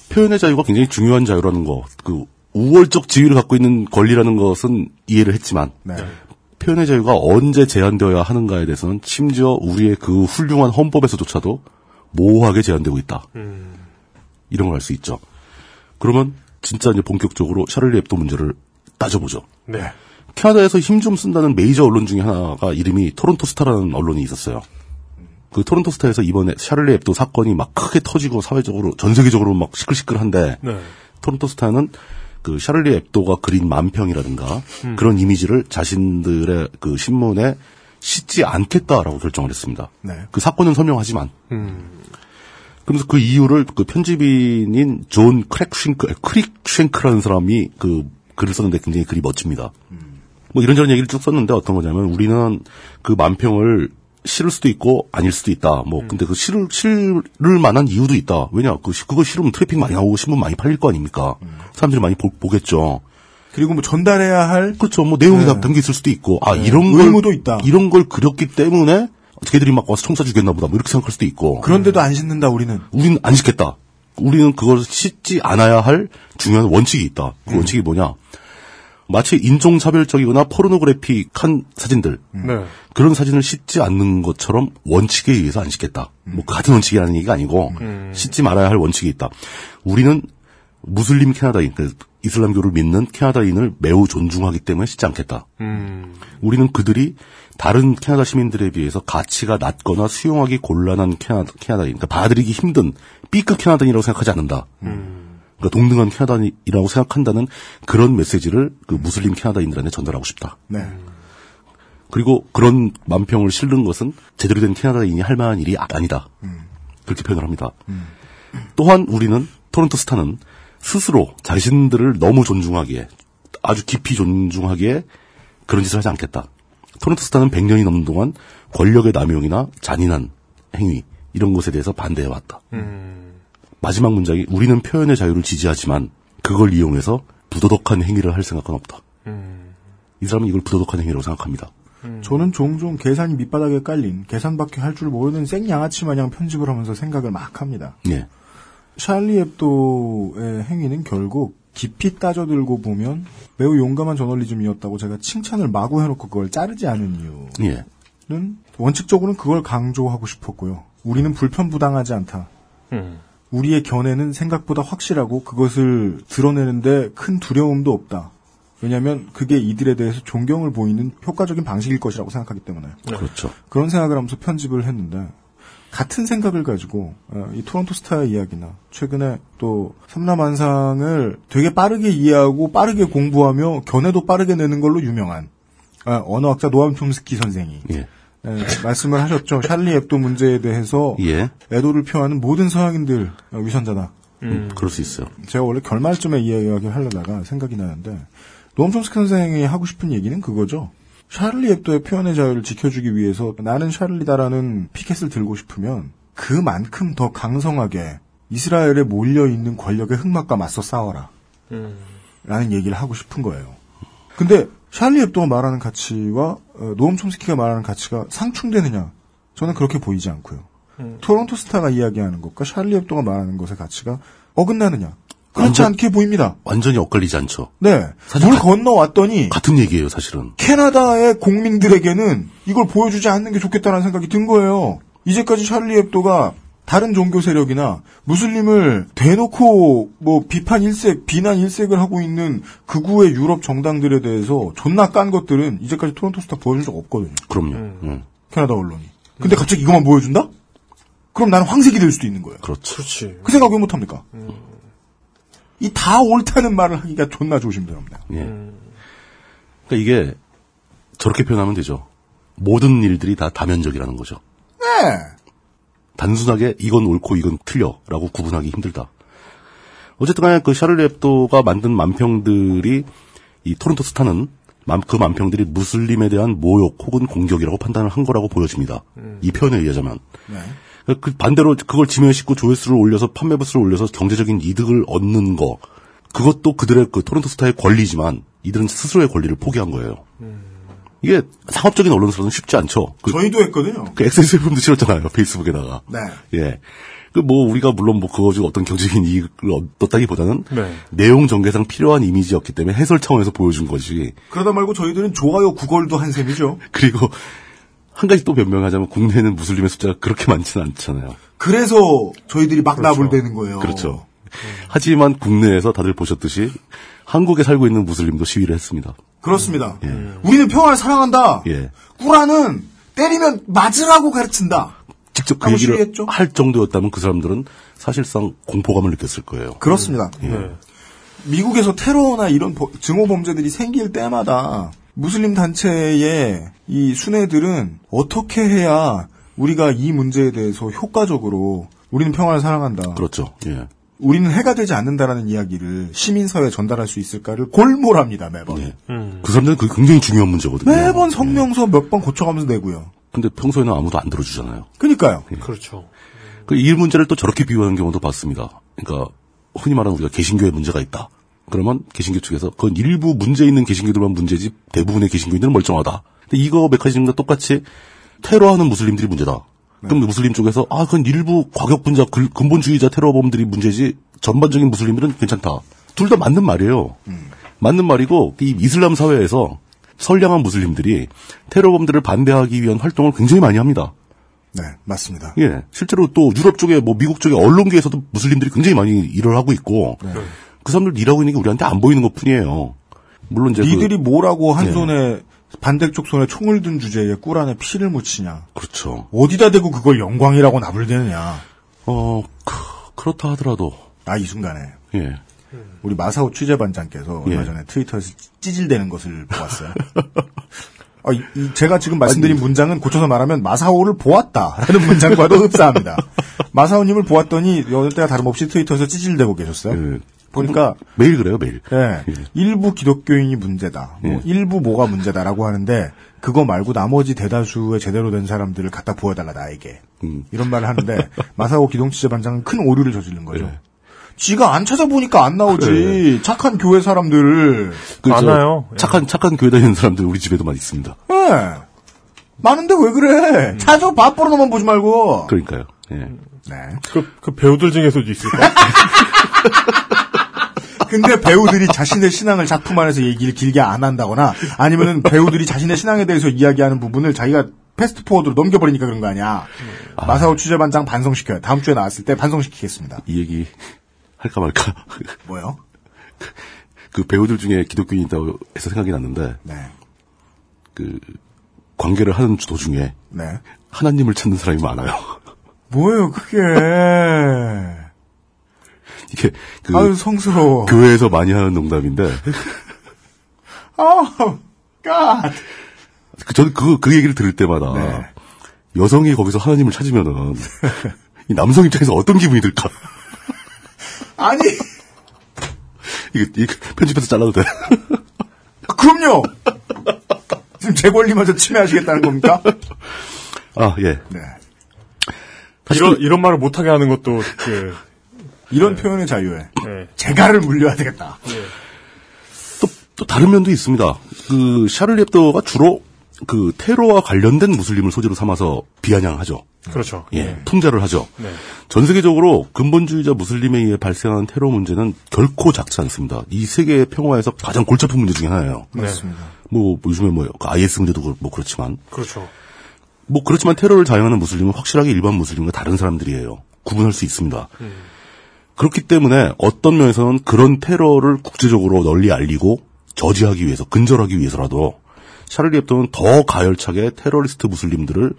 표현의 자유가 굉장히 중요한 자유라는 거, 그 우월적 지위를 갖고 있는 권리라는 것은 이해를 했지만 네. 표현의 자유가 언제 제한되어야 하는가에 대해서는 심지어 우리의 그 훌륭한 헌법에서조차도 모호하게 제한되고 있다. 이런 걸 알 수 있죠. 그러면 진짜 이제 본격적으로 샤를리 앱도 문제를 따져보죠. 네. 캐나다에서 힘 좀 쓴다는 메이저 언론 중에 하나가 이름이 토론토 스타라는 언론이 있었어요. 그 토론토 스타에서 이번에 샤를리 에브도 사건이 막 크게 터지고 사회적으로 전 세계적으로 막 시끌시끌한데 네. 토론토 스타는 그 샤를리 에브도가 그린 만평이라든가 그런 이미지를 자신들의 그 신문에 싣지 않겠다라고 결정을 했습니다. 네. 그 사건은 설명하지만 그래서 그 이유를 그 편집인인 존 크랙쉔크, 크릭쉔크라는 사람이 그 글을 썼는데 굉장히 글이 멋집니다. 뭐 이런저런 얘기를 쭉 썼는데 어떤 거냐면 우리는 그 만평을 실을 수도 있고 아닐 수도 있다. 뭐 근데 그 실을 실을 만한 이유도 있다. 왜냐 그 시- 그거 실으면 트래픽 많이 나오고 신문 많이 팔릴 거 아닙니까? 사람들이 많이 보, 보겠죠. 그리고 뭐 전달해야 할 그렇죠. 뭐 내용이 네. 다 담겨 있을 수도 있고 아 네. 이런 걸 의무도 있다. 이런 걸 그렸기 때문에 걔들이 막 와서 총사 주겠나 보다. 뭐 이렇게 생각할 수도 있고. 그런데도 안 씻는다 우리는. 우리는 안 씻겠다. 우리는 그걸 씻지 않아야 할 중요한 원칙이 있다. 그 원칙이 뭐냐? 마치 인종차별적이거나 포르노그래픽한 사진들. 네. 그런 사진을 씻지 않는 것처럼 원칙에 의해서 안 씻겠다. 뭐 같은 원칙이라는 얘기가 아니고 씻지 말아야 할 원칙이 있다. 우리는 무슬림 캐나다인, 그 이슬람교를 믿는 캐나다인을 매우 존중하기 때문에 씻지 않겠다. 음. 우리는 그들이 다른 캐나다 시민들에 비해서 가치가 낮거나 수용하기 곤란한 캐나다, 캐나다인, 그러니까 봐들이기 힘든 B급 캐나다인이라고 생각하지 않는다. 그러니까 동등한 캐나다인이라고 생각한다는 그런 메시지를 그 무슬림 캐나다인들한테 전달하고 싶다. 네. 그리고 그런 만평을 실는 것은 제대로 된 캐나다인이 할 만한 일이 아니다. 그렇게 표현을 합니다. 또한 우리는 토론토 스타는 스스로 자신들을 너무 존중하기에 아주 깊이 존중하기에 그런 짓을 하지 않겠다. 토론토 스타는 100년이 넘는 동안 권력의 남용이나 잔인한 행위 이런 것에 대해서 반대해왔다. 마지막 문장이 우리는 표현의 자유를 지지하지만 그걸 이용해서 부도덕한 행위를 할 생각은 없다. 이 사람은 이걸 부도덕한 행위라고 생각합니다. 저는 종종 계산이 밑바닥에 깔린 계산밖에 할 줄 모르는 생 양아치 마냥 편집을 하면서 생각을 막 합니다. 예. 샬리 앱도의 행위는 결국 깊이 따져들고 보면 매우 용감한 저널리즘이었다고 제가 칭찬을 마구 해놓고 그걸 자르지 않은 이유는 예. 원칙적으로는 그걸 강조하고 싶었고요. 우리는 불편부당하지 않다. 음. 우리의 견해는 생각보다 확실하고 그것을 드러내는데 큰 두려움도 없다. 왜냐하면 그게 이들에 대해서 존경을 보이는 효과적인 방식일 것이라고 생각하기 때문에 그렇죠. 그런 생각을 하면서 편집을 했는데 같은 생각을 가지고 어, 이 토론토 스타의 이야기나 최근에 또 삼라만상을 되게 빠르게 이해하고 빠르게 공부하며 견해도 빠르게 내는 걸로 유명한 어, 언어학자 노암 촘스키 선생이 예. 에, 말씀을 하셨죠. 샬리 앱도 문제에 대해서 예. 애도를 표하는 모든 서양인들 어, 위선자다. 음, 그럴 수 있어요. 제가 원래 결말쯤에 이 이야기를 하려다가 생각이 나는데 노암 촘스키 선생이 하고 싶은 얘기는 그거죠. 샤를리 앱도의 표현의 자유를 지켜주기 위해서 나는 샤를리다라는 피켓을 들고 싶으면 그만큼 더 강성하게 이스라엘에 몰려있는 권력의 흑막과 맞서 싸워라. 라는 얘기를 하고 싶은 거예요. 근데 샤를리 앱도가 말하는 가치와 어, 노암 촘스키가 말하는 가치가 상충되느냐? 저는 그렇게 보이지 않고요. 토론토 스타가 이야기하는 것과 샤를리 앱도가 말하는 것의 가치가 어긋나느냐? 그렇지 완전- 않게 보입니다. 완전히 엇갈리지 않죠. 네. 물 가- 건너왔더니 같은 얘기예요, 사실은. 캐나다의 국민들에게는 이걸 보여주지 않는 게 좋겠다는 생각이 든 거예요. 이제까지 샤를리 앱도가 다른 종교 세력이나 무슬림을 대놓고 뭐 비판 일색, 비난 일색을 하고 있는 극우의 유럽 정당들에 대해서 존나 깐 것들은 이제까지 토론토 스타 보여준 적 없거든요. 그럼요. 음, 캐나다 언론이. 근데 갑자기 이것만 보여준다? 그럼 나는 황색이 될 수도 있는 거예요. 그렇죠. 그렇지. 그 생각 왜 못합니까? 이 다 옳다는 말을 하기가 존나 조심스럽네요. 예. 그러니까 이게 저렇게 표현하면 되죠. 모든 일들이 다 다면적이라는 거죠. 네. 단순하게 이건 옳고 이건 틀려라고 구분하기 힘들다. 어쨌든 간에 그 샤를리 앱도가 만든 만평들이 이 토론토 스타는 만- 그 만평들이 무슬림에 대한 모욕 혹은 공격이라고 판단을 한 거라고 보여집니다. 이 표현에 의하자면. 그 반대로 그걸 지면에 싣고 조회수를 올려서 판매 부수를 올려서 경제적인 이득을 얻는 거 그것도 그들의 그 토론토 스타의 권리지만 이들은 스스로의 권리를 포기한 거예요. 이게 상업적인 언론사로는 쉽지 않죠. 그, 저희도 했거든요. 그 XSFM도 실었잖아요. *laughs* 페이스북에다가. 네. 예. 그 뭐 우리가 물론 뭐 그거 중 어떤 경제적인 이익을 얻었다기보다는 네. 내용 전개상 필요한 이미지였기 때문에 해설 차원에서 보여준 거지. 그러다 말고 저희들은 좋아요 구걸도 한 셈이죠. *laughs* 그리고 한 가지 또 변명하자면 국내에는 무슬림의 숫자가 그렇게 많지는 않잖아요. 그래서 저희들이 막 나불대는 거예요. 그렇죠. 하지만 국내에서 다들 보셨듯이 한국에 살고 있는 무슬림도 시위를 했습니다. 그렇습니다. 우리는 평화를 사랑한다. 예. 꾸란은 때리면 맞으라고 가르친다. 직접 그 얘기를 시위했죠? 할 정도였다면 그 사람들은 사실상 공포감을 느꼈을 거예요. 그렇습니다. 네. 미국에서 테러나 이런 버- 증오 범죄들이 생길 때마다 무슬림 단체의 이 순애들은 어떻게 해야 우리가 이 문제에 대해서 효과적으로 우리는 평화를 사랑한다. 그렇죠. 예. 우리는 해가 되지 않는다라는 이야기를 시민사회에 전달할 수 있을까를 골몰합니다 매번. 예. 음. 그 사람들은 그게 굉장히 중요한 문제거든요. 매번 성명서 몇번 고쳐가면서 내고요. 근데 평소에는 아무도 안 들어주잖아요. 그니까요. 그렇죠. 그 이 문제를 또 저렇게 비유하는 경우도 봤습니다. 그러니까 흔히 말하는 우리가 개신교에 문제가 있다. 그러면 개신교 측에서 그건 일부 문제 있는 개신교들만 문제지 대부분의 개신교인들은 멀쩡하다. 근데 이거 메커니즘과 똑같이 테러하는 무슬림들이 문제다. 그럼 무슬림 쪽에서 아 그건 일부 과격 분자 글- 근본주의자 테러범들이 문제지 전반적인 무슬림들은 괜찮다. 둘 다 맞는 말이에요. 맞는 말이고 이 이슬람 사회에서 선량한 무슬림들이 테러범들을 반대하기 위한 활동을 굉장히 많이 합니다. 네, 맞습니다. 예, 실제로 또 유럽 쪽에 뭐 미국 쪽에 언론계에서도 무슬림들이 굉장히 많이 일을 하고 있고 그 사람들 일하고 있는 게 우리한테 안 보이는 것 뿐이에요. 물론 이제 니들이 그, 뭐라고 한 예. 손에 반대쪽 손에 총을 든 주제에 꿀 안에 피를 묻히냐. 그렇죠. 어디다 대고 그걸 영광이라고 나불대느냐. 어 그, 렇다 하더라도 아, 이 순간에. 예, 우리 마사오 취재반장께서 얼마 예. 전에 트위터에서 찌질대는 것을 보았어요. *laughs* 아, 이- 이 제가 지금 말씀드린 문장은 고쳐서 말하면 마사오를 보았다라는 문장과도 흡사합니다. 마사오님을 보았더니 여느 때가 다름없이 트위터에서 찌질대고 계셨어요. 예. 보니까 매일 그래요 매일. 예, 일부 기독교인이 문제다. 뭐 예. 일부 뭐가 문제다라고 하는데 그거 말고 나머지 대다수의 제대로 된 사람들을 갖다 보여달라 나에게 음. 이런 말을 하는데 *laughs* 마사오 기동취재반장은 큰 오류를 저지른 거죠. 예. 지가 안 찾아보니까 안 나오지. 그래. 착한 교회 사람들. 그, 저, 많아요. 예. 착한 착한 교회 다니는 사람들 우리 집에도 많이 있습니다. 예. 많은데 왜 그래? 찾아 밥벌어놓만 보지 말고. 그러니까요. 예. 네. 그, 그 배우들 중에서도 있을까? *laughs* 근데 배우들이 자신의 신앙을 작품 안에서 얘기를 길게 안 한다거나 아니면은 배우들이 자신의 신앙에 대해서 이야기하는 부분을 자기가 패스트 포워드로 넘겨버리니까 그런 거 아니야. 마사오 취재반장 반성시켜요. 다음 주에 나왔을 때 반성시키겠습니다. 이 얘기 할까 말까. 뭐요? 그 배우들 중에 기독교인이 있다고 해서 생각이 났는데 네. 그 관계를 하는 도중에 네. 하나님을 찾는 사람이 많아요. 뭐예요, 그게. 이게 그 아유, 성스러워. 교회에서 많이 하는 농담인데 *laughs* 아, 갓. 그, 저는 그, 그 얘기를 들을 때마다 네. 여성이 거기서 하나님을 찾으면은 이 남성 입장에서 어떤 기분이 들까? *laughs* 아니, 이게, 이게 편집해서 잘라도 돼. 아, *laughs* 그럼요! 지금 제 권리마저 침해하시겠다는 겁니까? 아, 예. 네. 이런, 이런 말을 못하게 하는 것도, 그, 이런 표현의 자유에 네. 재갈을 물려야 되겠다. 또, 또 다른 면도 있습니다. 그, 샤를리 앱도가 주로 그 테러와 관련된 무슬림을 소재로 삼아서 비아냥하죠. 그렇죠. 예, 풍자를 하죠. 네. 전 세계적으로 근본주의자 무슬림에 의해 발생하는 테러 문제는 결코 작지 않습니다. 이 세계의 평화에서 가장 골치 아픈 문제 중에 하나예요. 맞습니다. 뭐, 뭐 요즘에 뭐그 IS 문제도 그- 뭐 그렇지만 그렇죠. 뭐 그렇지만 테러를 자행하는 무슬림은 확실하게 일반 무슬림과 다른 사람들이에요. 구분할 수 있습니다. 그렇기 때문에 어떤 면에서는 그런 테러를 국제적으로 널리 알리고 저지하기 위해서 근절하기 위해서라도 샤를리 앱도는 더 가열차게 테러리스트 무슬림들을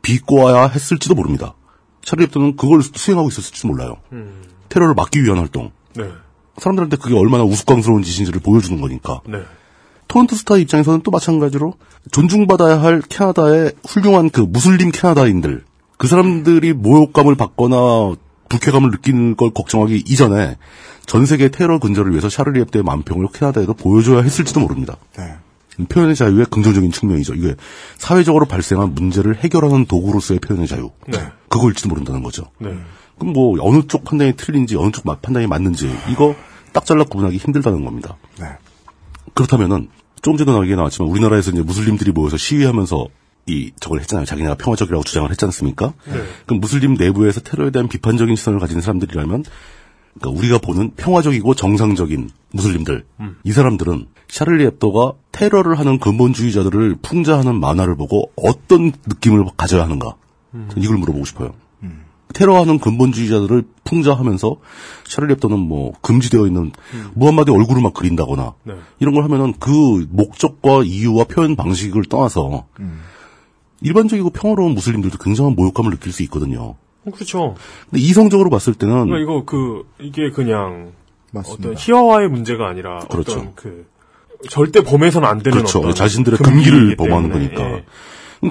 비꼬아야 했을지도 모릅니다. 샤를리 앱도는 그걸 수행하고 있었을지 몰라요. 테러를 막기 위한 활동. 네. 사람들한테 그게 얼마나 우스꽝스러운 짓인지를 보여주는 거니까. 네. 토론토 스타 입장에서는 또 마찬가지로 존중받아야 할 캐나다의 훌륭한 그 무슬림 캐나다인들 그 사람들이 모욕감을 받거나 불쾌감을 느끼는 걸 걱정하기 이전에 전 세계 테러 근절을 위해서 샤를리 앱도의 만평을 캐나다에도 보여줘야 했을지도 모릅니다. 네. 표현의 자유의 긍정적인 측면이죠. 이게 사회적으로 발생한 문제를 해결하는 도구로서의 표현의 자유. 네. 그거일지도 모른다는 거죠. 네. 그럼 뭐 어느 쪽 판단이 틀린지 어느 쪽 판단이 맞는지 이거 딱 잘라 구분하기 힘들다는 겁니다. 네. 그렇다면은 조금 전에 나오게 나왔지만 우리나라에서 이제 무슬림들이 모여서 시위하면서 이 저걸 했잖아요. 자기네가 평화적이라고 주장을 했지 않습니까? 네. 그럼 무슬림 내부에서 테러에 대한 비판적인 시선을 가진 사람들이라면 그러니까 우리가 보는 평화적이고 정상적인 무슬림들 이 사람들은 샤를리 앱도가 테러를 하는 근본주의자들을 풍자하는 만화를 보고 어떤 느낌을 가져야 하는가 저는 이걸 물어보고 싶어요. 테러하는 근본주의자들을 풍자하면서 샤를리 앱도는 뭐 금지되어 있는 무함마드의 얼굴을 막 그린다거나 네. 이런 걸 하면은 그 목적과 이유와 표현 방식을 떠나서 일반적이고 평화로운 무슬림들도 굉장한 모욕감을 느낄 수 있거든요. 어, 그렇죠. 근데 이성적으로 봤을 때는 그러니까 이거 그 이게 그냥 맞습니다. 어떤 희화화의 문제가 아니라 그렇죠. 어떤 그 절대 범해서는 안 되는 그렇죠. 어떤 자신들의 금기를 범하는. 거니까. 예.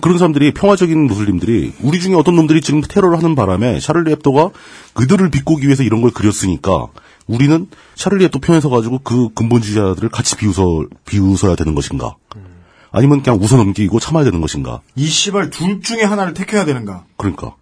그런 사람들이 평화적인 무슬림들이 우리 중에 어떤 놈들이 지금 테러를 하는 바람에 샤를리 앱도가 그들을 비꼬기 위해서 이런 걸 그렸으니까 우리는 샤를리 앱도 편에 서 가지고 그 근본주의자들을 같이 비웃어 비웃어야 되는 것인가? 아니면 그냥 웃어 넘기고 참아야 되는 것인가? 이 씨발 둘 중에 하나를 택해야 되는가? 그러니까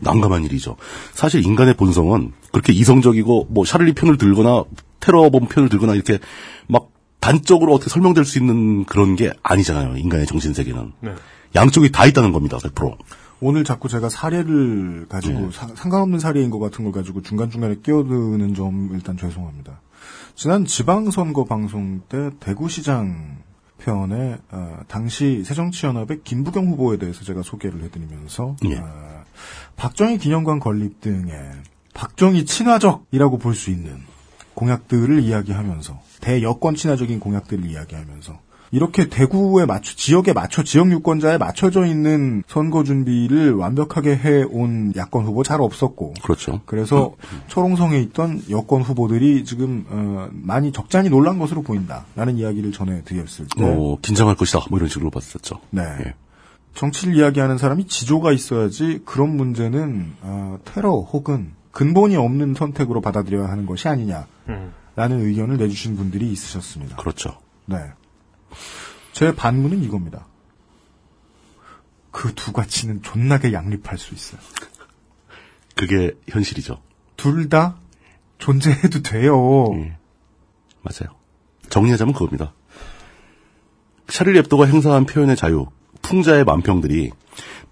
난감한 일이죠. 사실 인간의 본성은 그렇게 이성적이고 뭐 샤를리 편을 들거나 테러범 편을 들거나 이렇게 막 단적으로 어떻게 설명될 수 있는 그런 게 아니잖아요. 인간의 정신 세계는 네. 양쪽이 다 있다는 겁니다. 100%. 오늘 자꾸 제가 사례를 가지고 사- 상관없는 사례인 것 같은 걸 가지고 중간중간에 끼어드는 점 일단 죄송합니다. 지난 지방선거 방송 때 대구시장 편에 어, 당시 새정치연합의 김부경 후보에 대해서 제가 소개를 해드리면서 예. 어, 박정희 기념관 건립 등의 박정희 친화적이라고 볼 수 있는 공약들을 이야기하면서 대여권 친화적인 공약들을 이야기하면서 이렇게 대구에 맞춰 지역에 맞춰 지역 유권자에 맞춰져 있는 선거 준비를 완벽하게 해온 야권 후보 잘 없었고 그렇죠. 그래서 초롱성에 있던 여권 후보들이 지금 어, 많이 적잖이 놀란 것으로 보인다라는 이야기를 전해드렸을 때 어, 긴장할 것이다. 뭐 이런 식으로 봤었죠. 네. 예. 정치를 이야기하는 사람이 지조가 있어야지 그런 문제는 어, 테러 혹은 근본이 없는 선택으로 받아들여야 하는 것이 아니냐라는 음. 의견을 내주신 분들이 있으셨습니다. 그렇죠. 네. 제 반문은 이겁니다. 그 두 가치는 존나게 양립할 수 있어요. 그게 현실이죠. 둘 다 존재해도 돼요. 예. 맞아요. 정리하자면 그겁니다. 샤를리 앱도가 행사한 표현의 자유, 풍자의 만평들이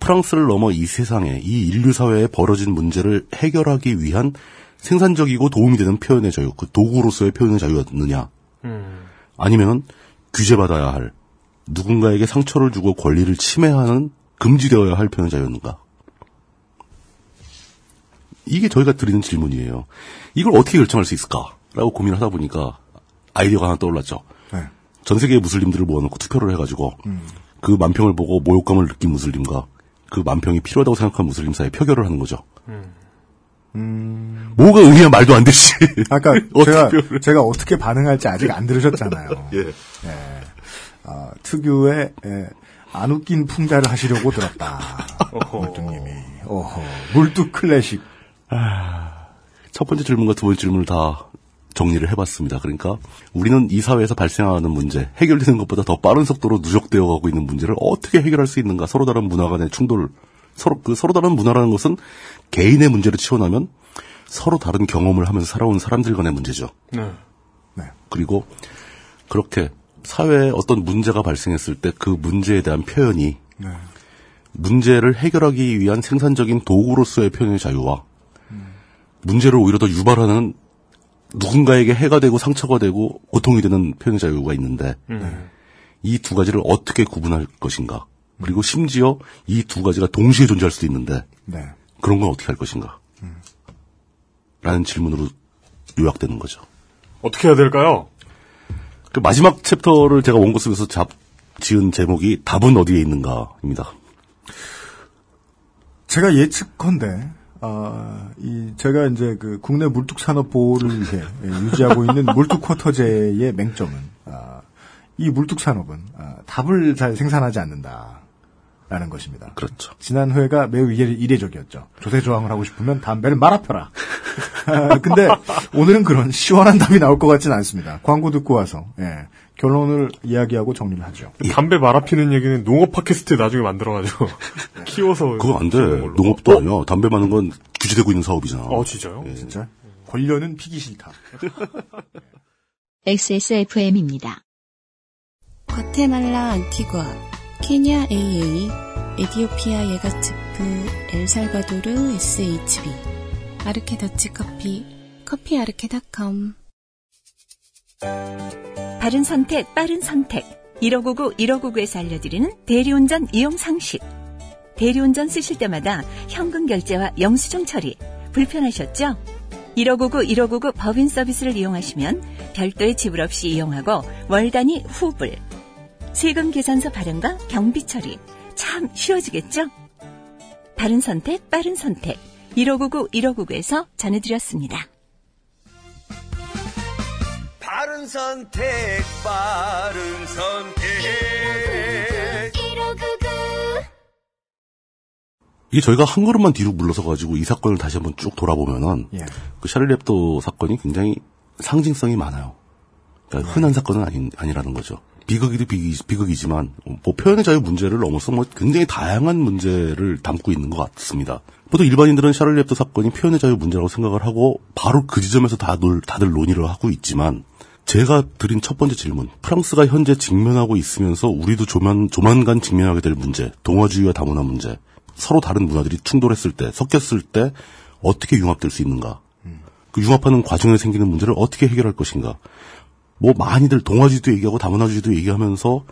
프랑스를 넘어 이 세상에, 이 인류 사회에 벌어진 문제를 해결하기 위한 생산적이고 도움이 되는 표현의 자유, 그 도구로서의 표현의 자유였느냐, 음. 아니면 규제받아야 할, 누군가에게 상처를 주고 권리를 침해하는 금지되어야 할 표현의 자유였는가? 이게 저희가 드리는 질문이에요. 이걸 어떻게 결정할 수 있을까라고 고민을 하다 보니까 아이디어가 하나 떠올랐죠. 네. 전 세계의 무슬림들을 모아놓고 투표를 해가지고 그 만평을 보고 모욕감을 느낀 무슬림과 그 만평이 필요하다고 생각한 무슬림 사이에 표결을 하는 거죠. 뭐가 의미야 말도 안 되지. 아까 *laughs* 제가 표현을- 제가 어떻게 반응할지 아직 안 들으셨잖아요. *laughs* 예. 아, 특유의 예, 안 웃긴 풍자를 하시려고 들었다. *laughs* 물뚱님이 어허 물뚝 클래식. 첫 번째 질문과 두 번째 질문을 다 정리를 해봤습니다. 그러니까 우리는 이 사회에서 발생하는 문제, 해결되는 것보다 더 빠른 속도로 누적되어 가고 있는 문제를 어떻게 해결할 수 있는가? 서로 다른 문화 간의 충돌, 서로 그 서로 다른 문화라는 것은 개인의 문제를 치워나면 서로 다른 경험을 하면서 살아온 사람들 간의 문제죠. 네. 그리고 그렇게 사회에 어떤 문제가 발생했을 때 그 문제에 대한 표현이 네. 문제를 해결하기 위한 생산적인 도구로서의 표현의 자유와 문제를 오히려 더 유발하는 누군가에게 해가 되고 상처가 되고 고통이 되는 표현의 자유가 있는데 이두 가지를 어떻게 구분할 것인가 그리고 심지어 이 두 가지가 동시에 존재할 수도 있는데 네. 그런 건 어떻게 할 것인가 라는 질문으로 요약되는 거죠. 어떻게 해야 될까요? 그 마지막 챕터를 제가 원고 쓰면서 잡, 지은 제목이 답은 어디에 있는가입니다. 제가 예측컨대 아, 이 제가 이제 그 국내 물뚝 산업 보호를 위해 예, 유지하고 있는 *laughs* 물뚝 쿼터제의 맹점은 아, 이 물뚝 산업은 아, 답을 잘 생산하지 않는다 라는 것입니다. 그렇죠. 지난 회가 매우 이례, 이례 적이었죠. 조세 저항을 하고 싶으면 담배를 말아 펴라. 아, *laughs* 근데 오늘은 그런 시원한 답이 나올 것 같지는 않습니다. 광고 듣고 와서 예, 결론을 이야기하고 정리를 하죠. 담배 말아 피는 얘기는 농업 팟캐스트 나중에 만들어가지고 *laughs* 키워서 그거 안 돼. 농업도 아니야. 담배 마는 건 규제되고 있는 사업이잖아. 어 진짜요? 진짜 권려는 피기 싫다. XSFM입니다. 과테말라 안티구아 케냐 AA, 에디오피아 예가츠프, 엘살바도르 SHB, 아르케 더치 커피, 커피 아르케닷컴. 바른 선택, 빠른 선택. 1599, 1599에서 알려드리는 대리운전 이용 상식. 대리운전 쓰실 때마다 현금 결제와 영수증 처리 불편하셨죠? 1599, 1599 법인 서비스를 이용하시면 별도의 지불 없이 이용하고 월 단위 후불. 세금 계산서 발행과 경비 처리 참 쉬워지겠죠? 바른 선택, 빠른 선택. 1599, 1599에서 전해드렸습니다. 바른 선택, 바른 선택. 이게 저희가 한 걸음만 뒤로 물러서 가지고 이 사건을 다시 한번 쭉 돌아보면은 예. 그 샤를리 heb도 사건이 굉장히 상징성이 많아요. 그러니까 흔한 사건은 아니, 아니라는 거죠. 비극이도 비극이, 지만뭐 표현의 자유 문제를 넘어서 뭐 굉장히 다양한 문제를 담고 있는 것 같습니다. 보통 일반인들은 샤를리 heb도 사건이 표현의 자유 문제라고 생각을 하고 바로 그 지점에서 다들, 다들 논의를 하고 있지만 제가 드린 첫 번째 질문, 프랑스가 현재 직면하고 있으면서 우리도 조만, 조만간 직면하게 될 문제, 동화주의와 다문화 문제, 서로 다른 문화들이 충돌했을 때, 섞였을 때 어떻게 융합될 수 있는가? 그 융합하는 과정에 생기는 문제를 어떻게 해결할 것인가? 뭐 많이들 동화주의도 얘기하고 다문화주의도 얘기하면서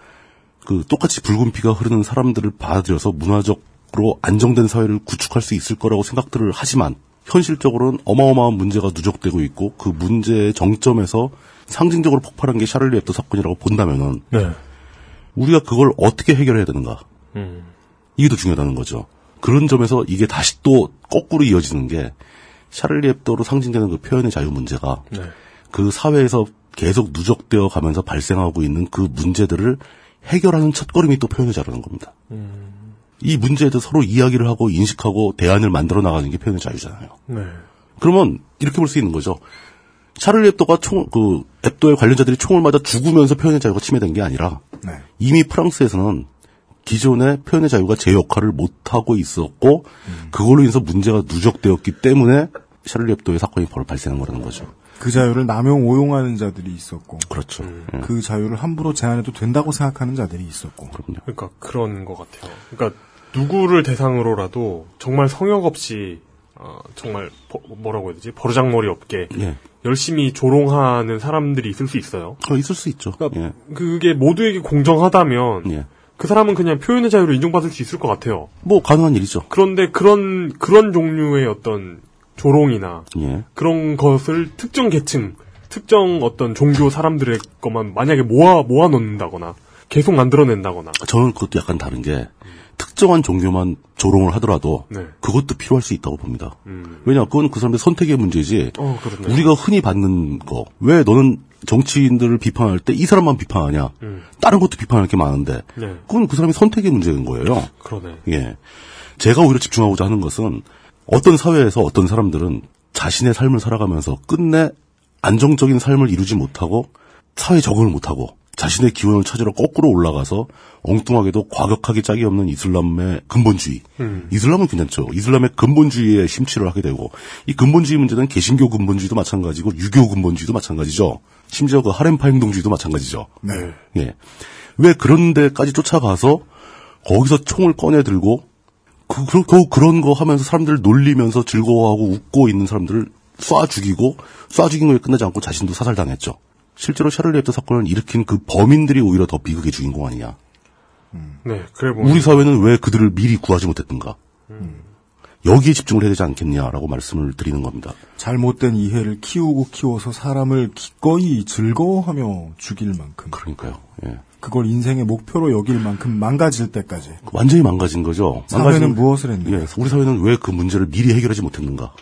그 똑같이 붉은 피가 흐르는 사람들을 받아들여서 문화적으로 안정된 사회를 구축할 수 있을 거라고 생각들을 하지만 현실적으로는 어마어마한 문제가 누적되고 있고 그 문제의 정점에서 상징적으로 폭발한 게 샤를리 heb도 사건이라고 본다면은 네. 우리가 그걸 어떻게 해결해야 되는가? 음. 이게 더 중요하다는 거죠. 그런 점에서 이게 다시 또 거꾸로 이어지는 게 샤를리 heb도로 상징되는 그 표현의 자유 문제가 네. 그 사회에서 계속 누적되어 가면서 발생하고 있는 그 문제들을 해결하는 첫걸음이 또 표현의 자유라는 겁니다. 이 문제에 대해서 서로 이야기를 하고 인식하고 대안을 만들어 나가는 게 표현의 자유잖아요. 네. 그러면 이렇게 볼 수 있는 거죠. 샤를리 앱도가 총, 그, 앱도의 관련자들이 총을 맞아 죽으면서 표현의 자유가 침해된 게 아니라 네. 이미 프랑스에서는 기존의 표현의 자유가 제 역할을 못하고 있었고 그걸로 인해서 문제가 누적되었기 때문에 샤를리 앱도의 사건이 바로 발생한 거라는 거죠. 그 자유를 남용 오용하는 자들이 있었고 그렇죠. 예. 그 자유를 함부로 제한해도 된다고 생각하는 자들이 있었고 그럼요. 그러니까 그런 것 같아요. 그러니까 누구를 대상으로라도 정말 성역 없이 어, 정말 버- 뭐라고 해야 되지 버르장머리 없게 예. 열심히 조롱하는 사람들이 있을 수 있어요. 어, 있을 수 있죠. 예. 그게 모두에게 공정하다면 예. 그 사람은 그냥 표현의 자유를 인정받을 수 있을 것 같아요. 뭐 가능한 일이죠. 그런데 그런 그런 종류의 어떤 조롱이나 예. 그런 것을 특정 계층, 특정 어떤 종교 사람들의 것만 만약에 모아 모아 놓는다거나 계속 만들어낸다거나 저는 그것도 약간 다른 게 특정한 종교만 조롱을 하더라도 네. 그것도 필요할 수 있다고 봅니다. 음. 왜냐, 그건 그 사람의 선택의 문제지. 어. 우리가 흔히 받는 거. 왜 너는 정치인들을 비판할 때 이 사람만 비판하냐? 음. 다른 것도 비판할 게 많은데. 네. 그건 그 사람의 선택의 문제인 거예요. 그러네. 예. 제가 오히려 집중하고자 하는 것은 어떤 사회에서 어떤 사람들은 자신의 삶을 살아가면서 끝내 안정적인 삶을 이루지 못하고 사회에 적응을 못하고 자신의 기원을 찾으러 거꾸로 올라가서 엉뚱하게도 과격하게 짝이 없는 이슬람의 근본주의. 음. 이슬람은 괜찮죠. 이슬람의 근본주의에 심취를 하게 되고 이 근본주의 문제는 개신교 근본주의도 마찬가지고 유교 근본주의도 마찬가지죠. 심지어 그 하렘파 행동주의도 마찬가지죠. 네. 예. 왜 그런 데까지 쫓아가서 거기서 총을 꺼내 들고 그, 그, 겨우 그런 거 하면서 사람들을 놀리면서 즐거워하고 웃고 있는 사람들을 쏴 죽이고 쏴 죽인 거에 끝나지 않고 자신도 사살당했죠. 실제로 샤를리 heb도 사건을 일으킨 그 범인들이 오히려 더 비극의 주인공 아니냐. 네, 그래 보면 우리 사회는 왜 그들을 미리 구하지 못했던가. 여기에 집중을 해야 되지 않겠냐라고 말씀을 드리는 겁니다. 잘못된 이해를 키우고 키워서 사람을 기꺼이 즐거워하며 죽일 만큼 그러니까요. 예. 그걸 인생의 목표로 여길 만큼 망가질 때까지 완전히 망가진 거죠. 사회는 망가진- 무엇을 했는가? 예, 우리 사회는 왜 그 문제를 미리 해결하지 못했는가.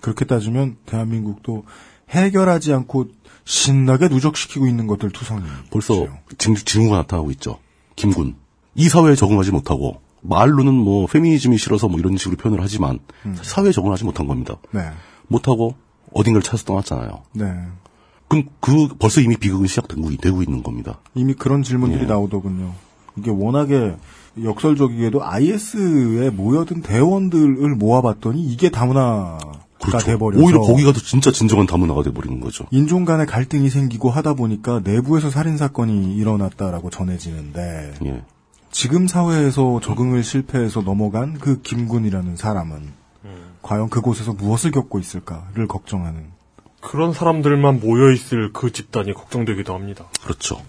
그렇게 따지면 대한민국도 해결하지 않고 신나게 누적시키고 있는 것들 투성이 벌써 징, 징후가 나타나고 있죠. 김군. 이 사회에 적응하지 못하고 말로는 뭐 페미니즘이 싫어서 뭐 이런 식으로 표현을 하지만 사실 사회에 적응하지 못한 겁니다. 네. 못하고 어딘가를 찾아서 떠났잖아요. 네. 그럼 그 벌써 이미 비극은 시작되고 되고 있는 겁니다. 이미 그런 질문들이 예. 나오더군요. 이게 워낙에 역설적이게도 IS에 모여든 대원들을 모아봤더니 이게 다문화가 돼버려서 그렇죠. 오히려 거기가 더 진짜 진정한 다문화가 돼버리는 거죠. 인종 간의 갈등이 생기고 하다 보니까 내부에서 살인 사건이 일어났다라고 전해지는데 예. 지금 사회에서 적응을 실패해서 넘어간 그 김군이라는 사람은 과연 그곳에서 무엇을 겪고 있을까를 걱정하는 그런 사람들만 모여 있을 그 집단이 걱정되기도 합니다. 그렇죠.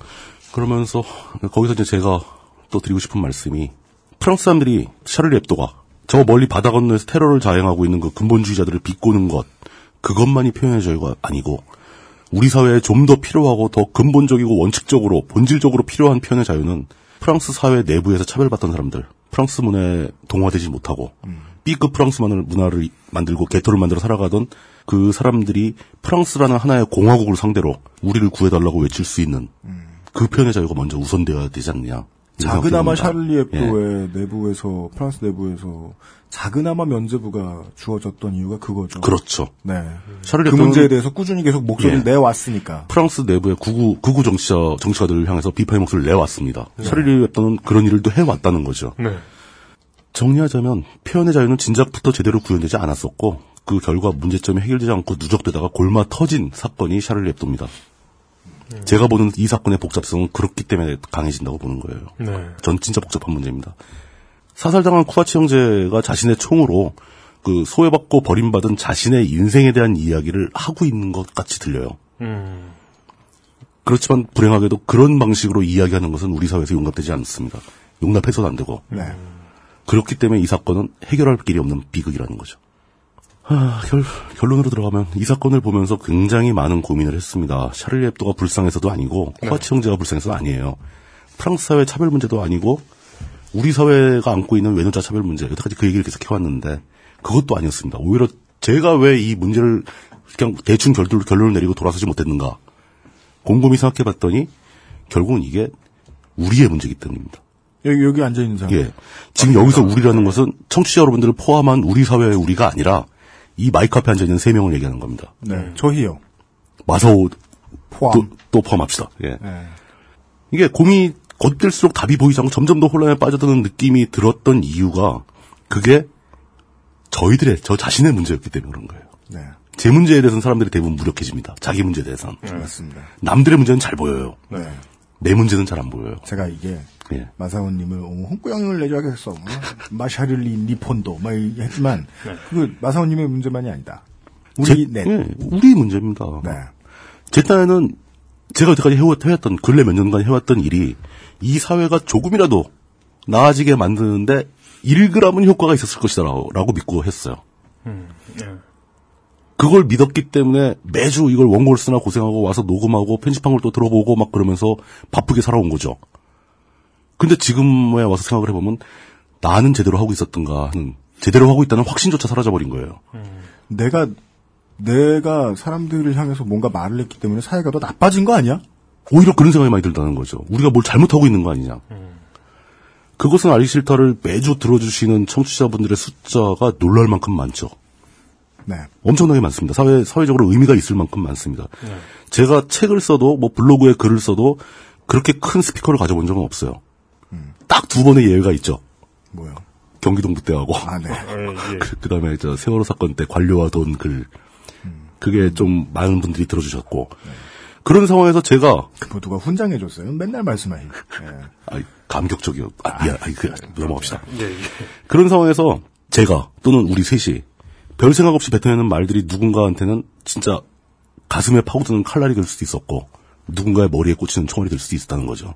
그러면서 거기서 이제 제가 또 드리고 싶은 말씀이 프랑스 사람들이 샤를리 앱도가 저 멀리 바다 건너에서 테러를 자행하고 있는 그 근본주의자들을 비꼬는 것 그것만이 표현의 자유가 아니고 우리 사회에 좀 더 필요하고 더 근본적이고 원칙적으로 본질적으로 필요한 표현의 자유는 프랑스 사회 내부에서 차별받던 사람들 프랑스 문화에 동화되지 못하고 B급 프랑스 문화를 만들고 개토를 만들어 살아가던 그 사람들이 프랑스라는 하나의 공화국을 상대로 우리를 구해달라고 외칠 수 있는 그 표현의 자유가 먼저 우선되어야 되지 않느냐. 작은아마. 샤를리 예. 앱도의 내부에서 프랑스 내부에서 작은아마 면제부가 주어졌던 이유가 그거죠. 그렇죠. 네. 샤를리 그 문제에 대해서 꾸준히 계속 목소리를 예. 내왔으니까. 프랑스 내부의 구구 구구 정치자 정치가들을 향해서 비판의 목소리를 내왔습니다. 네. 샤를리 앱도는 그런 일을 또 해왔다는 거죠. 네. 정리하자면 표현의 자유는 진작부터 제대로 구현되지 않았었고 그 결과 문제점이 해결되지 않고 누적되다가 골마 터진 사건이 샤를리 앱도입니다. 제가 보는 이 사건의 복잡성은 그렇기 때문에 강해진다고 보는 거예요. 네. 전 진짜 복잡한 문제입니다. 사살당한 쿠아치 형제가 자신의 총으로 그 소외받고 버림받은 자신의 인생에 대한 이야기를 하고 있는 것 같이 들려요. 음. 그렇지만 불행하게도 그런 방식으로 이야기하는 것은 우리 사회에서 용납되지 않습니다. 용납해서는 안 되고. 네. 그렇기 때문에 이 사건은 해결할 길이 없는 비극이라는 거죠. 하, 결, 결론으로 들어가면 이 사건을 보면서 굉장히 많은 고민을 했습니다. 샤를리 앱도가 불쌍해서도 아니고 코아치 형제가 불쌍해서도 아니에요. 프랑스 사회 차별 문제도 아니고 우리 사회가 안고 있는 외노자 차별 문제 여태까지 그 얘기를 계속 해왔는데 그것도 아니었습니다. 오히려 제가 왜 이 문제를 그냥 대충 결, 결론을 내리고 돌아서지 못했는가 곰곰이 생각해봤더니 결국은 이게 우리의 문제이기 때문입니다. 여기, 여기 앉아있는 사람. 예. 지금 여기서 우리라는 것은 청취자 여러분들을 포함한 우리 사회의 우리가 아니라 이 마이크 앞에 앉아 있는 세 명을 얘기하는 겁니다. 네. 저희요. 마사오 포함. 또, 또 포함합시다. 예. 네. 이게 고민이 겉들수록 답이 보이지 않고 점점 더 혼란에 빠져드는 느낌이 들었던 이유가 그게 저희들의 저 자신의 문제였기 때문에 그런 거예요. 네. 제 문제에 대해서는 사람들이 대부분 무력해집니다. 자기 문제에 대해서는. 맞습니다. 남들의 문제는 잘 보여요. 네. 내 문제는 잘 안 보여요. 제가 이게 예. 마사오님을 어머 홍구형을 내줘야겠어. 어? 마샤를리 니폰도 막 했지만 그 마사오님의 문제만이 아니다. 우리 제- 넷. 예, 우리 문제입니다. 네. 제 딴에는 제가 여태까지 해왔, 해왔던, 근래 몇 년간 해왔던 일이 이 사회가 조금이라도 나아지게 만드는데 1g은 효과가 있었을 것이다라고 라고 믿고 했어요. 음. 예. 그걸 믿었기 때문에 매주 이걸 원고를 쓰나 고생하고 와서 녹음하고 편집한 걸 또 들어보고 막 그러면서 바쁘게 살아온 거죠. 근데 지금에 와서 생각을 해보면 나는 제대로 하고 있었던가 하는 제대로 하고 있다는 확신조차 사라져버린 거예요. 내가 내가 사람들을 향해서 뭔가 말을 했기 때문에 사회가 더 나빠진 거 아니야? 오히려 그런 생각이 많이 들다는 거죠. 우리가 뭘 잘못하고 있는 거 아니냐. 그것은 알기 싫다를 매주 들어주시는 청취자분들의 숫자가 놀랄 만큼 많죠. 네. 엄청나게 많습니다. 사회, 사회적으로 의미가 있을 만큼 많습니다. 제가 책을 써도, 뭐 블로그에 글을 써도 그렇게 큰 스피커를 가져본 적은 없어요. 딱두 번의 예외가 있죠. 뭐요? 경기동부 때하고. 아, 네. *laughs* 그 다음에 저 세월호 사건 때 관료와 돈 글. 그게 좀 많은 분들이 들어주셨고. 그런 상황에서 제가. 뭐 누가 훈장해줬어요? 맨날. 예. 아이, 감격적이요. 아, 미안. 아이, 그, 넘어갑시다. 예, 예. 그런 상황에서 제가 또는 우리 셋이 별 생각 없이 뱉어내는 말들이 누군가한테는 진짜 가슴에 파고드는 칼날이 될 수도 있었고 누군가의 머리에 꽂히는 총알이 될 수도 있었다는 거죠.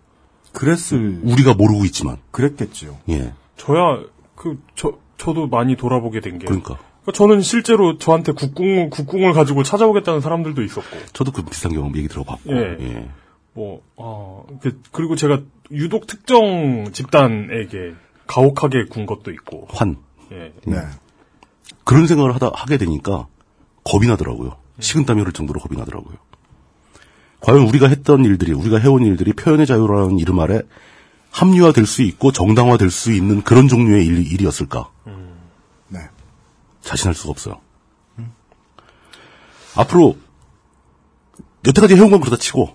그랬을 우리가 모르고 있지만 그랬겠죠. 예. 저야 그 저 저도 많이 돌아보게 된 게. 그러니까. 저는 실제로 저한테 국궁 국궁을 가지고 찾아오겠다는 사람들도 있었고. 저도 그 비슷한 경험 얘기 들어봤고. 예. 예. 뭐, 어, 그, 그리고 제가 유독 특정 집단에게 가혹하게 군 것도 있고. 환. 예. 네. 그런 생각을 하다 하게 되니까 겁이 나더라고요. 식은땀이 흐를 정도로 겁이 나더라고요. 과연 우리가 했던 일들이 우리가 해온 일들이 표현의 자유라는 이름 아래 합리화될 수 있고 정당화될 수 있는 그런 종류의 일, 일이었을까? 네. 자신할 수가 없어요. 앞으로 여태까지 해온 건 그렇다 치고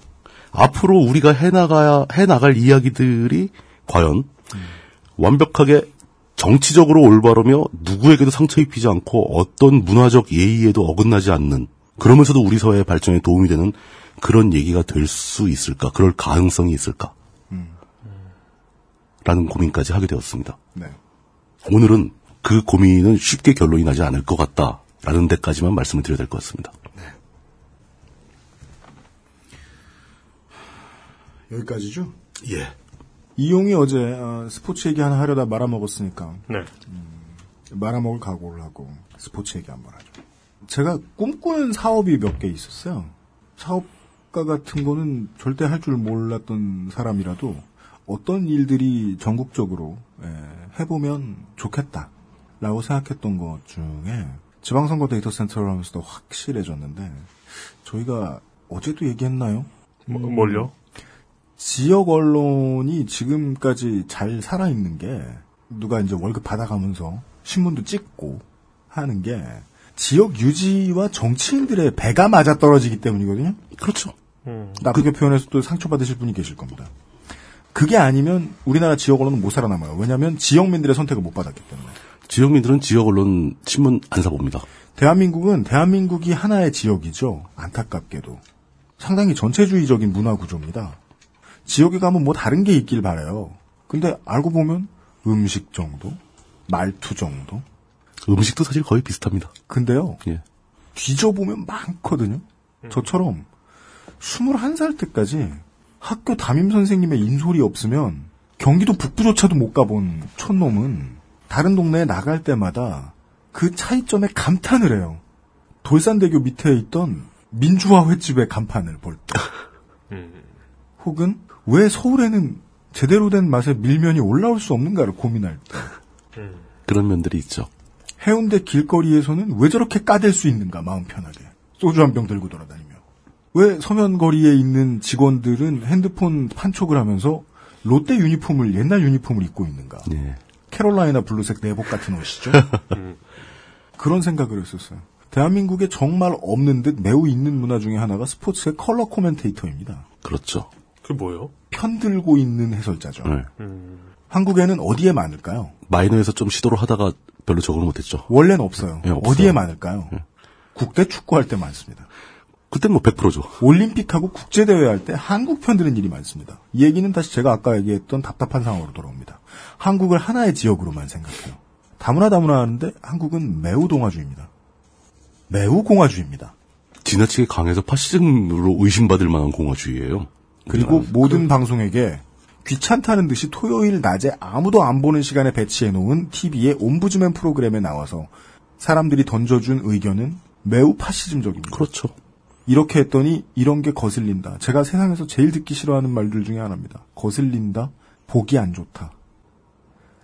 앞으로 우리가 해나가야 해나갈 이야기들이 과연 완벽하게 정치적으로 올바르며 누구에게도 상처 입히지 않고 어떤 문화적 예의에도 어긋나지 않는 그러면서도 우리 사회의 발전에 도움이 되는 그런 얘기가 될 수 있을까? 그럴 가능성이 있을까? 라는 고민까지 하게 되었습니다. 네. 오늘은 그 고민은 쉽게 결론이 나지 않을 것 같다라는 데까지만 말씀을 드려야 될 것 같습니다. 여기까지죠? 예. 이용이 어제 어, 스포츠 얘기 하나 하려다 말아먹었으니까 네. 말아먹을 각오를 하고 스포츠 얘기 한번 하죠. 제가 꿈꾸는 사업이 몇 개 있었어요. 사업가 같은 거는 절대 할 줄 몰랐던 사람이라도 어떤 일들이 전국적으로 예, 해보면 좋겠다라고 생각했던 것 중에 지방선거 데이터 센터를 하면서도 확실해졌는데 저희가 어제도 얘기했나요? 뭐, 뭘요? 지역 언론이 지금까지 잘 살아있는 게 누가 이제 월급 받아가면서 신문도 찍고 하는 게 지역 유지와 정치인들의 배가 맞아 떨어지기 때문이거든요. 그렇죠. 음. 나쁘게 표현해서 또 상처받으실 분이 계실 겁니다. 그게 아니면 우리나라 지역 언론은 못 살아남아요. 왜냐하면 지역민들의 선택을 못 받았기 때문에. 지역민들은 지역 언론 신문 안 사봅니다. 대한민국은 대한민국이 하나의 지역이죠. 안타깝게도. 상당히 전체주의적인 문화 구조입니다. 지역에 가면 뭐 다른 게 있길 바래요. 근데 알고 보면 음식 정도, 말투 정도. 음식도 사실 거의 비슷합니다. 근데요. 예. 뒤져보면 많거든요. 저처럼 21살 때까지 학교 담임 선생님의 인솔이 없으면 경기도 북부조차도 못 가본 촌놈은 다른 동네에 나갈 때마다 그 차이점에 감탄을 해요. 돌산대교 밑에 있던 민주화 횟집의 간판을 볼 때. 혹은 왜 서울에는 제대로 된 맛의 밀면이 올라올 수 없는가를 고민할 때. 그런 면들이 있죠. 해운대 길거리에서는 왜 저렇게 까댈 수 있는가 마음 편하게 소주 한 병 들고 돌아다니며 왜 서면거리에 있는 직원들은 핸드폰 판촉을 하면서 롯데 유니폼을 옛날 유니폼을 입고 있는가 예. 캐롤라이나 블루색 내복 같은 옷이죠 *laughs* 그런 생각을 했었어요 대한민국에 정말 없는 듯 매우 있는 문화 중에 하나가 스포츠의 color commentator입니다 그렇죠. 그게 뭐예요? 편들고 있는 해설자죠 네. 한국에는 어디에 많을까요? 마이너에서 좀 시도를 하다가 별로 적응을 못했죠. 원래는 없어요. 예, 없어요. 어디에 많을까요? 국대 축구할 때 많습니다. 그땐 뭐 100%죠. 올림픽하고 국제대회 할 때 한국 편 드는 일이 많습니다. 이 얘기는 다시 제가 아까 얘기했던 답답한 상황으로 돌아옵니다. 한국을 하나의 지역으로만 생각해요. 다문화 다문화 하는데 한국은 매우 동화주의입니다. 매우 공화주의입니다. 지나치게 강해서 파시즘으로 의심받을 만한 공화주의예요. 그리고 모든 방송에게 귀찮다는 듯이 토요일 낮에 아무도 안 보는 시간에 배치해 놓은 TV의 옴부즈맨 프로그램에 나와서 사람들이 던져준 의견은 매우 파시즘적입니다. 그렇죠. 이렇게 했더니 이런 게 거슬린다. 제가 세상에서 제일 듣기 싫어하는 말들 중에 하나입니다. 거슬린다. 보기 안 좋다.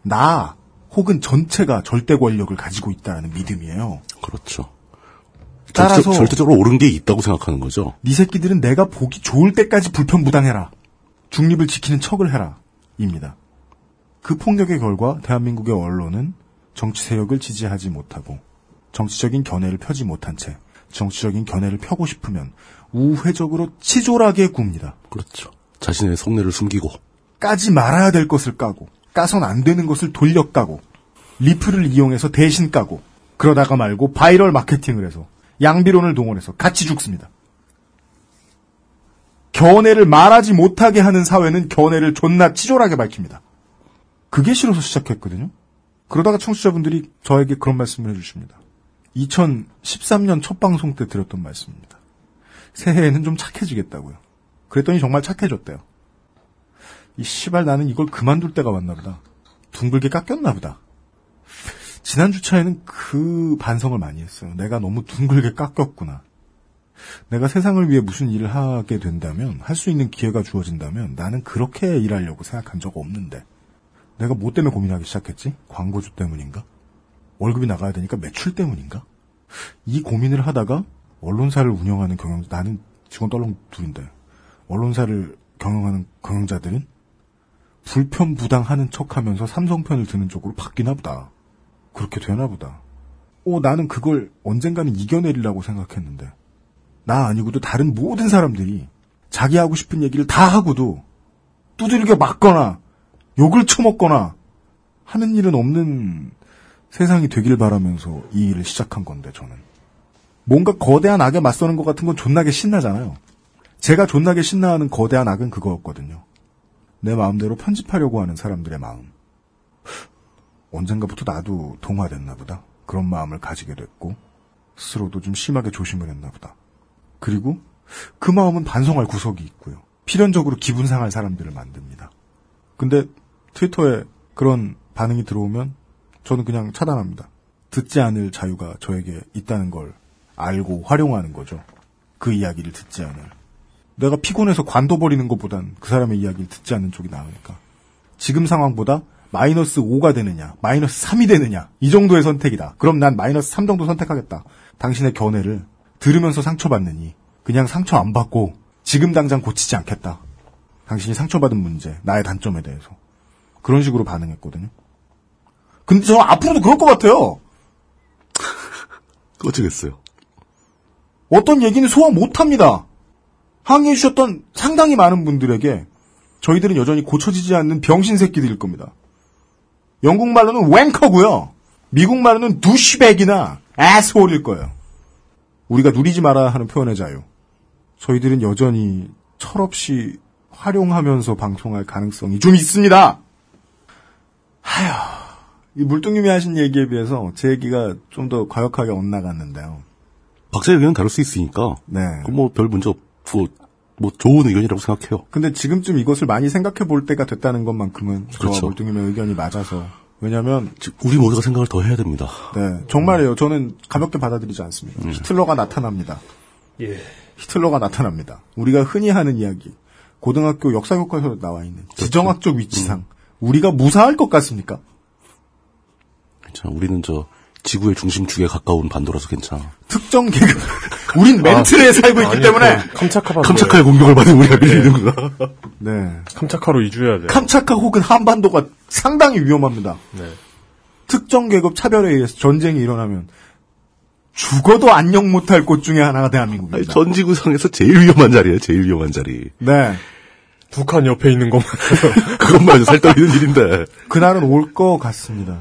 나 혹은 전체가 절대 권력을 가지고 있다는 믿음이에요. 그렇죠. 따라서 절대, 절대적으로 옳은 게 있다고 생각하는 거죠. 네 새끼들은 내가 보기 좋을 때까지 불편부당해라. 중립을 지키는 척을 해라. 입니다. 그 폭력의 결과 대한민국의 언론은 정치 세력을 지지하지 못하고 정치적인 견해를 펴지 못한 채 정치적인 견해를 펴고 싶으면 우회적으로 치졸하게 굽니다. 그렇죠. 자신의 속내를 숨기고 까지 말아야 될 것을 까고 까선 안 되는 것을 돌려 까고 리플을 이용해서 대신 까고 그러다가 말고 바이럴 마케팅을 해서 양비론을 동원해서 같이 죽습니다. 견해를 말하지 못하게 하는 사회는 견해를 존나 치졸하게 밝힙니다. 그게 싫어서 시작했거든요. 그러다가 청취자분들이 저에게 그런 말씀을 해주십니다. 2013년 첫 방송 때 드렸던 말씀입니다. 새해에는 좀 착해지겠다고요. 그랬더니 정말 착해졌대요. 이 씨발 나는 이걸 그만둘 때가 왔나 보다. 둥글게 깎였나 보다. 지난 주 차에는 그 반성을 많이 했어요. 내가 너무 둥글게 깎였구나. 내가 세상을 위해 무슨 일을 하게 된다면, 할 수 있는 기회가 주어진다면, 나는 그렇게 일하려고 생각한 적 없는데, 내가 뭐 때문에 고민하기 시작했지? 광고주 때문인가? 월급이 나가야 되니까 매출 때문인가? 이 고민을 하다가, 언론사를 운영하는 경영, 나는 직원 떨렁 둘인데, 언론사를 경영하는 경영자들은 불편부당하는 척 하면서 삼성편을 드는 쪽으로 바뀌나 보다. 그렇게 되나 보다. 어, 나는 그걸 언젠가는 이겨내리라고 생각했는데, 나 아니고도 다른 모든 사람들이 자기 하고 싶은 얘기를 다 하고도 두들겨 맞거나 욕을 처먹거나 하는 일은 없는 세상이 되길 바라면서 이 일을 시작한 건데 저는 뭔가 거대한 악에 맞서는 것 같은 건 존나게 신나잖아요. 제가 존나게 신나하는 거대한 악은 그거였거든요. 내 마음대로 편집하려고 하는 사람들의 마음. 언젠가부터 나도 동화됐나 보다. 그런 마음을 가지게 됐고, 스스로도 좀 심하게 조심을 했나 보다. 그리고 그 마음은 반성할 구석이 있고요. 필연적으로 기분 상할 사람들을 만듭니다. 근데 트위터에 그런 반응이 들어오면 저는 그냥 차단합니다. 듣지 않을 자유가 저에게 있다는 걸 알고 활용하는 거죠. 그 이야기를 듣지 않을. 내가 피곤해서 관둬버리는 것보단 그 사람의 이야기를 듣지 않는 쪽이 나으니까. 지금 상황보다 마이너스 5가 되느냐, 마이너스 3이 되느냐, 이 정도의 선택이다. 그럼 난 마이너스 3 정도 선택하겠다. 당신의 견해를 들으면서 상처받느니, 그냥 상처 안 받고, 지금 당장 고치지 않겠다. 당신이 상처받은 문제, 나의 단점에 대해서. 그런 식으로 반응했거든요. 근데 저 앞으로도 그럴 것 같아요. *laughs* 어쩌겠어요. 어떤 얘기는 소화 못 합니다. 항의해 주셨던 상당히 많은 분들에게 저희들은 여전히 고쳐지지 않는 병신 새끼들일 겁니다. 영국 말로는 웽커고요. 미국 말로는 두시백이나 애스홀일 거예요. 우리가 누리지 마라 하는 표현의 자유. 저희들은 여전히 철없이 활용하면서 방송할 가능성이 좀 있습니다. 하여 이 물뚱님이 하신 얘기에 비해서 제 얘기가 좀 더 과격하게 엇나갔는데요. 박사의 의견은 다를 수 있으니까. 네. 뭐별 문제 없고 뭐 좋은 의견이라고 생각해요. 근데 지금쯤 이것을 많이 생각해 볼 때가 됐다는 것만큼은 저와 그렇죠. 물뚱님의 의견이 맞아서 왜냐하면 우리 모두가 생각을 더 해야 됩니다. 네 정말이에요. 저는 가볍게 받아들이지 않습니다. 음. 히틀러가 나타납니다. 예. 히틀러가 나타납니다. 우리가 흔히 하는 이야기 고등학교 역사 교과서에 나와 있는 그렇죠. 지정학적 위치상 음. 우리가 무사할 것 같습니까? 괜찮아. 우리는 저 지구의 중심축에 가까운 반도라서 괜찮아. 특정 계급 *laughs* 우린 멘트에 살고 있기 아니, 때문에 그 캄차카 캄차카의 공격을 받은 우리가 밀리는구나. *laughs* 네 캄차카로 이주해야 돼. 캄차카 혹은 한반도가 상당히 위험합니다. 네. 특정 계급 차별에 의해서 전쟁이 일어나면 죽어도 안녕 못할 곳 중에 하나가 대한민국입니다. 아니, 전 지구상에서 제일 위험한 자리예요. 제일 위험한 자리. 네. 북한 옆에 있는 것만. *laughs* 그것만 해도 살 떨리는 일인데. 그날은 올 것 같습니다.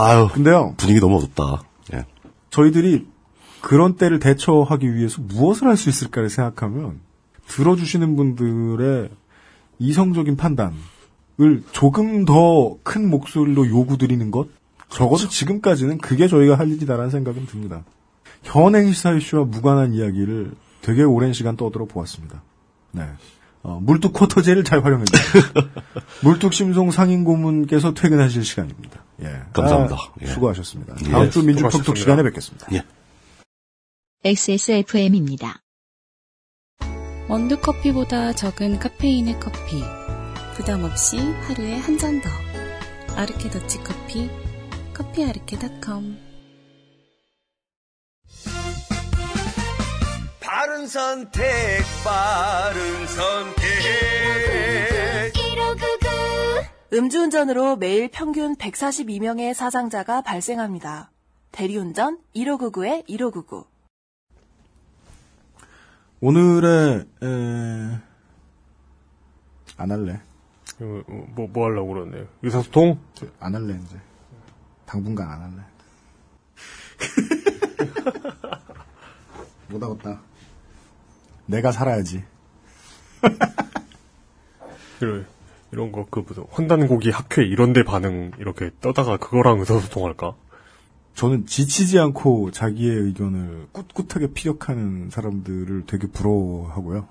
아유. 근데요. 분위기 너무 어둡다. 예. 저희들이 그런 때를 대처하기 위해서 무엇을 할 수 있을까를 생각하면 들어주시는 분들의 이성적인 판단을 조금 더 큰 목소리로 요구드리는 것 적어도 지금까지는 그게 저희가 할 일이다라는 생각은 듭니다. 현행 시사 이슈와 무관한 이야기를 되게 오랜 시간 떠들어 보았습니다. 네. 어, 물뚝 쿼터제를 잘 활용했네요. *laughs* 물뚝 심송 상임 고문께서 퇴근하실 시간입니다. 예. 감사합니다. 아, 예. 수고하셨습니다. 예, 다음 주 수고하셨습니다. 시간에 뵙겠습니다. 예. XSFM입니다. 원두커피보다 적은 카페인의 커피. 부담 없이 하루에 한 잔 더. 아르케 더치 커피. 커피아르케닷컴. 바른 선택, 바른 선택. 음주운전으로 매일 평균 142명의 사상자가 발생합니다. 대리운전 1599에 1599. 오늘의 에... 안 할래. 이거 뭐, 뭐 하려고 그러네. 의사소통? 안 할래 이제. 당분간 안 할래. *laughs* 못 하겠다. 내가 살아야지. 이런, 이런 거, 그, 무슨, 환단고기 학회 이런데 반응, 이렇게 떠다가 그거랑 의사소통할까? 저는 지치지 않고 자기의 의견을 꿋꿋하게 피력하는 사람들을 되게 부러워하고요.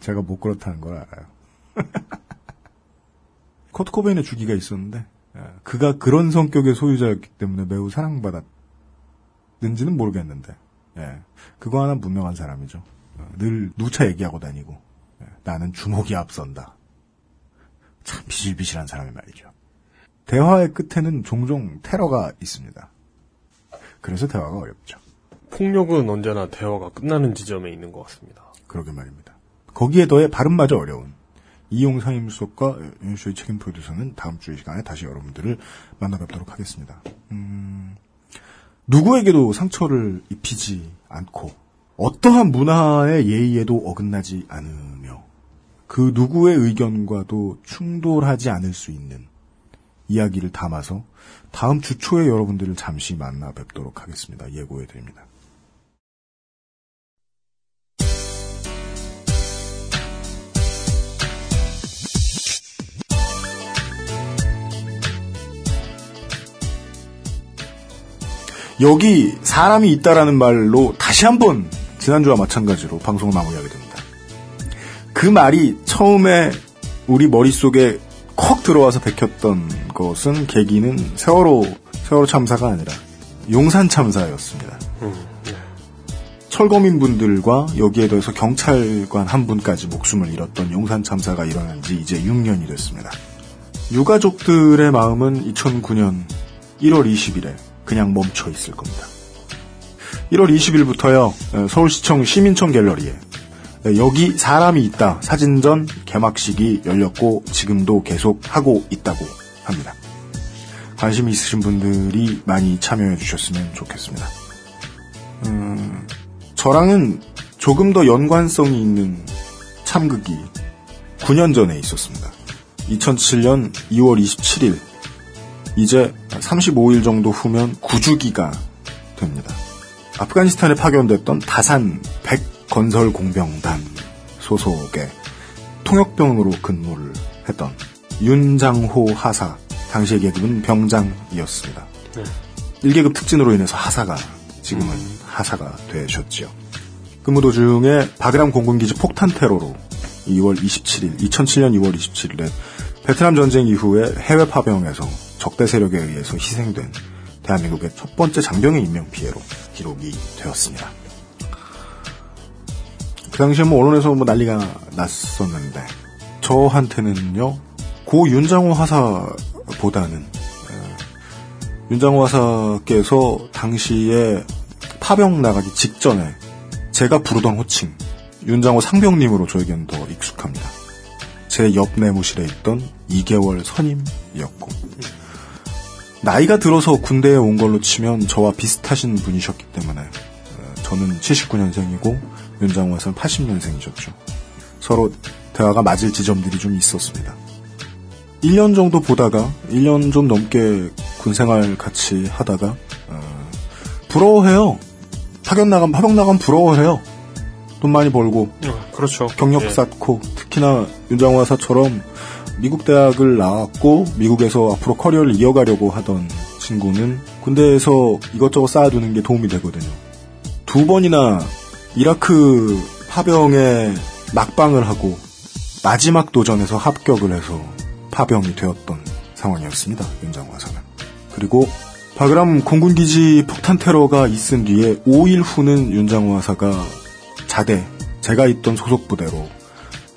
제가 못 그렇다는 걸 알아요. *laughs* 커트 코베인의 주기가 있었는데 예, 그가 그런 성격의 소유자였기 때문에 매우 사랑받았는지는 모르겠는데 예, 그거 하나 분명한 사람이죠. 어, 늘 누차 얘기하고 다니고 예, 나는 주목이 앞선다. 참 비실비실한 사람이 말이죠. 대화의 끝에는 종종 테러가 있습니다. 그래서 대화가 어렵죠. 폭력은 언제나 대화가 끝나는 지점에 있는 것 같습니다. 그러게 말입니다. 거기에 더해 발음마저 어려운 이용 상임 수석과 윤수의 책임 프로듀서는 다음 주이 시간에 다시 여러분들을 만나 뵙도록 하겠습니다. 음, 누구에게도 상처를 입히지 않고 어떠한 문화의 예의에도 어긋나지 않으며 그 누구의 의견과도 충돌하지 않을 수 있는 이야기를 담아서 다음 주 초에 여러분들을 잠시 만나 뵙도록 하겠습니다. 예고해 드립니다. 여기 사람이 있다라는 말로 다시 한번 지난주와 마찬가지로 방송을 마무리하게 됩니다. 그 말이 처음에 우리 머릿속에 컥 들어와서 bek혔던 것은 계기는 세월호, 세월호 참사가 아니라 용산 참사였습니다. 철거민 분들과 여기에 더해서 경찰관 한 분까지 목숨을 잃었던 용산 참사가 일어난 지 이제 6년이 됐습니다. 유가족들의 마음은 2009년 1월 20일에 그냥 멈춰 있을 겁니다. 1월 20일부터요, 서울시청 시민청 갤러리에 여기 사람이 있다 사진전 개막식이 열렸고 지금도 계속 하고 있다고 합니다. 관심 있으신 분들이 많이 참여해 주셨으면 좋겠습니다. 음, 저랑은 조금 더 연관성이 있는 참극이 9년 전에 있었습니다. 2007년 2월 27일 이제 35일 정도 후면 9주기가 됩니다. 아프가니스탄에 파견됐던 다산 100 건설 공병단 소속의 통역병으로 근무를 했던 윤장호 하사 당시의 계급은 병장이었습니다. 네. 1계급 특진으로 인해서 하사가 지금은 하사가 되셨지요. 근무 도중에 바그람 공군기지 폭탄 테러로 2월 27일, 2007년 2월 27일에 베트남 전쟁 이후에 해외 파병에서 적대 세력에 의해서 희생된 대한민국의 첫 번째 장병의 인명 피해로 기록이 되었습니다. 그 당시에 뭐 언론에서 뭐 난리가 났었는데 저한테는요 고 윤장호 하사보다는 에, 윤장호 하사께서 당시에 파병 나가기 직전에 제가 부르던 호칭 윤장호 상병님으로 저에겐 더 익숙합니다. 제 옆 내무실에 있던 2개월 선임이었고 나이가 들어서 군대에 온 걸로 치면 저와 비슷하신 분이셨기 때문에 어, 저는 79년생이고 윤장호 하사는 80년생이셨죠. 서로 대화가 맞을 지점들이 좀 있었습니다. 1년 정도 보다가 1년 좀 넘게 군생활 같이 하다가 어, 부러워해요. 파견 나가면 파병 나가면 부러워해요. 돈 많이 벌고 그렇죠. 경력 예. 쌓고 특히나 윤장호 하사처럼 미국 대학을 나왔고 미국에서 앞으로 커리어를 이어가려고 하던 친구는 군대에서 이것저것 쌓아두는 게 도움이 되거든요. 두 번이나 이라크 파병에 낙방을 하고 마지막 도전에서 합격을 해서 파병이 되었던 상황이었습니다. 윤장호 하사는. 그리고 바그람 공군기지 폭탄 테러가 있은 뒤에 5일 후는 윤장호 하사가 자대, 제가 있던 소속 부대로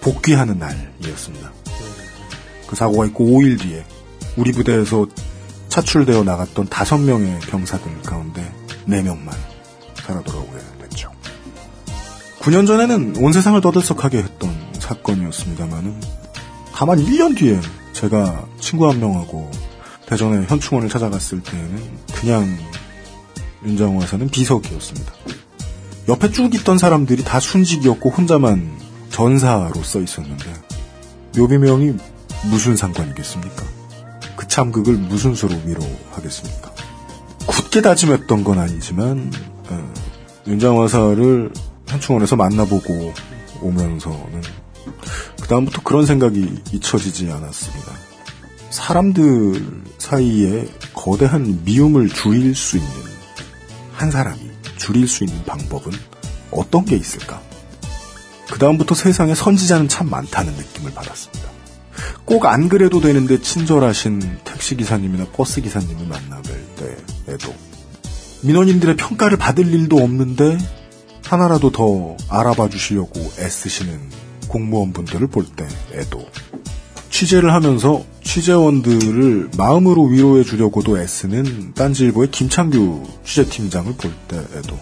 복귀하는 날이었습니다. 그 사고가 있고 5일 뒤에 우리 부대에서 차출되어 나갔던 5명의 병사들 가운데 4명만 살아 돌아오게. 9년 전에는 온 세상을 떠들썩하게 했던 사건이었습니다만은 다만 1년 뒤에 제가 친구 한 명하고 대전에 현충원을 찾아갔을 때는 그냥 윤장호 하사는 비석이었습니다. 옆에 쭉 있던 사람들이 다 순직이었고 혼자만 전사로 써 있었는데 묘비명이 무슨 상관이겠습니까? 그 참극을 무슨 수로 위로하겠습니까? 굳게 다짐했던 건 아니지만 어, 윤장호 하사를 현충원에서 만나보고 오면서는 그 다음부터 그런 생각이 잊혀지지 않았습니다. 사람들 사이에 거대한 미움을 줄일 수 있는 한 사람이 줄일 수 있는 방법은 어떤 게 있을까? 그 다음부터 세상에 선지자는 참 많다는 느낌을 받았습니다. 꼭 안 그래도 되는데 친절하신 택시기사님이나 버스기사님을 만나뵐 때에도 민원인들의 평가를 받을 일도 없는데 하나라도 더 알아봐 주시려고 애쓰시는 공무원분들을 볼 때에도 취재를 하면서 취재원들을 마음으로 위로해 주려고도 애쓰는 딴지일보의 김창규 취재팀장을 볼 때에도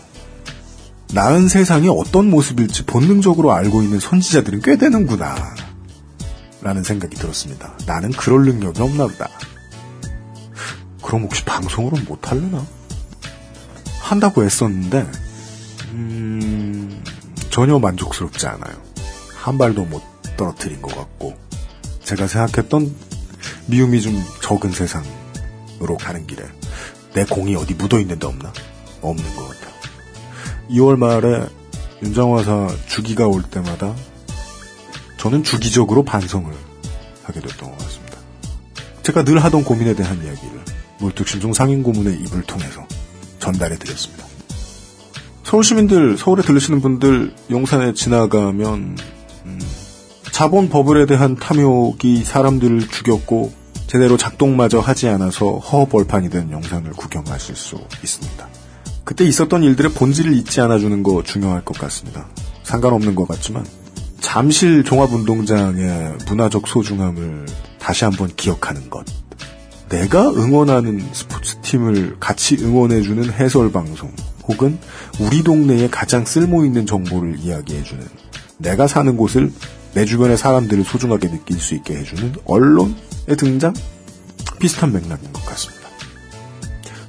나은 세상이 어떤 모습일지 본능적으로 알고 있는 선지자들은 꽤 되는구나 라는 생각이 들었습니다. 나는 그럴 능력이 없나 보다. 그럼 혹시 방송으로 못할려나? 한다고 애썼는데 음, 전혀 만족스럽지 않아요. 한 발도 못 떨어뜨린 것 같고 제가 생각했던 미움이 좀 적은 세상으로 가는 길에 내 공이 어디 묻어 있는 데 없나? 없는 것 같아요. 2월 말에 윤장화사 주기가 올 때마다 저는 주기적으로 반성을 하게 됐던 것 같습니다. 제가 늘 하던 고민에 대한 이야기를 물뚝심송 상인 고문의 입을 통해서 전달해 드렸습니다. 서울 시민들, 서울에 들르시는 분들 용산에 지나가면 음, 자본 버블에 대한 탐욕이 사람들을 죽였고 제대로 작동마저 하지 않아서 허벌판이 된 영상을 구경하실 수 있습니다. 그때 있었던 일들의 본질을 잊지 않아주는 거 중요할 것 같습니다. 상관없는 것 같지만 잠실 종합운동장의 문화적 소중함을 다시 한번 기억하는 것. 내가 응원하는 스포츠팀을 같이 응원해주는 해설방송, 혹은 우리 동네에 가장 쓸모 있는 정보를 이야기해주는, 내가 사는 곳을 내 주변의 사람들을 소중하게 느낄 수 있게 해주는 언론의 등장? 비슷한 맥락인 것 같습니다.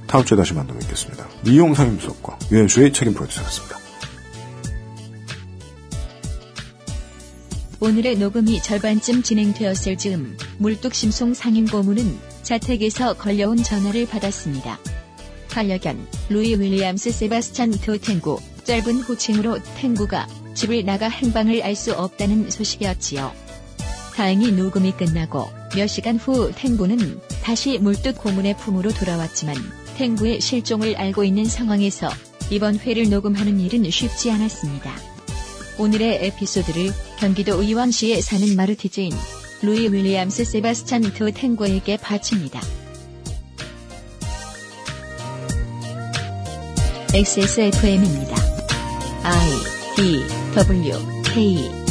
다음 주에 다시 만나 뵙겠습니다. 미용 상 임수석과 유현수의 책임 프로듀서였습니다. 오늘의 녹음이 절반쯤 진행되었을 즈음 물뚝심송 상임 고문은 자택에서 걸려온 전화를 받았습니다. 반려견 루이 윌리엄스 세바스찬 드 탱구 짧은 호칭으로 탱구가 집을 나가 행방을 알 수 없다는 소식이었지요. 다행히 녹음이 끝나고 몇 시간 후 탱구는 다시 물뚝 고문의 품으로 돌아왔지만 탱구의 실종을 알고 있는 상황에서 이번 회를 녹음하는 일은 쉽지 않았습니다. 오늘의 에피소드를 경기도 의왕시에 사는 마르티즈인 루이 윌리엄스 세바스찬 드 탱고에게 바칩니다. XSFM입니다. I D W K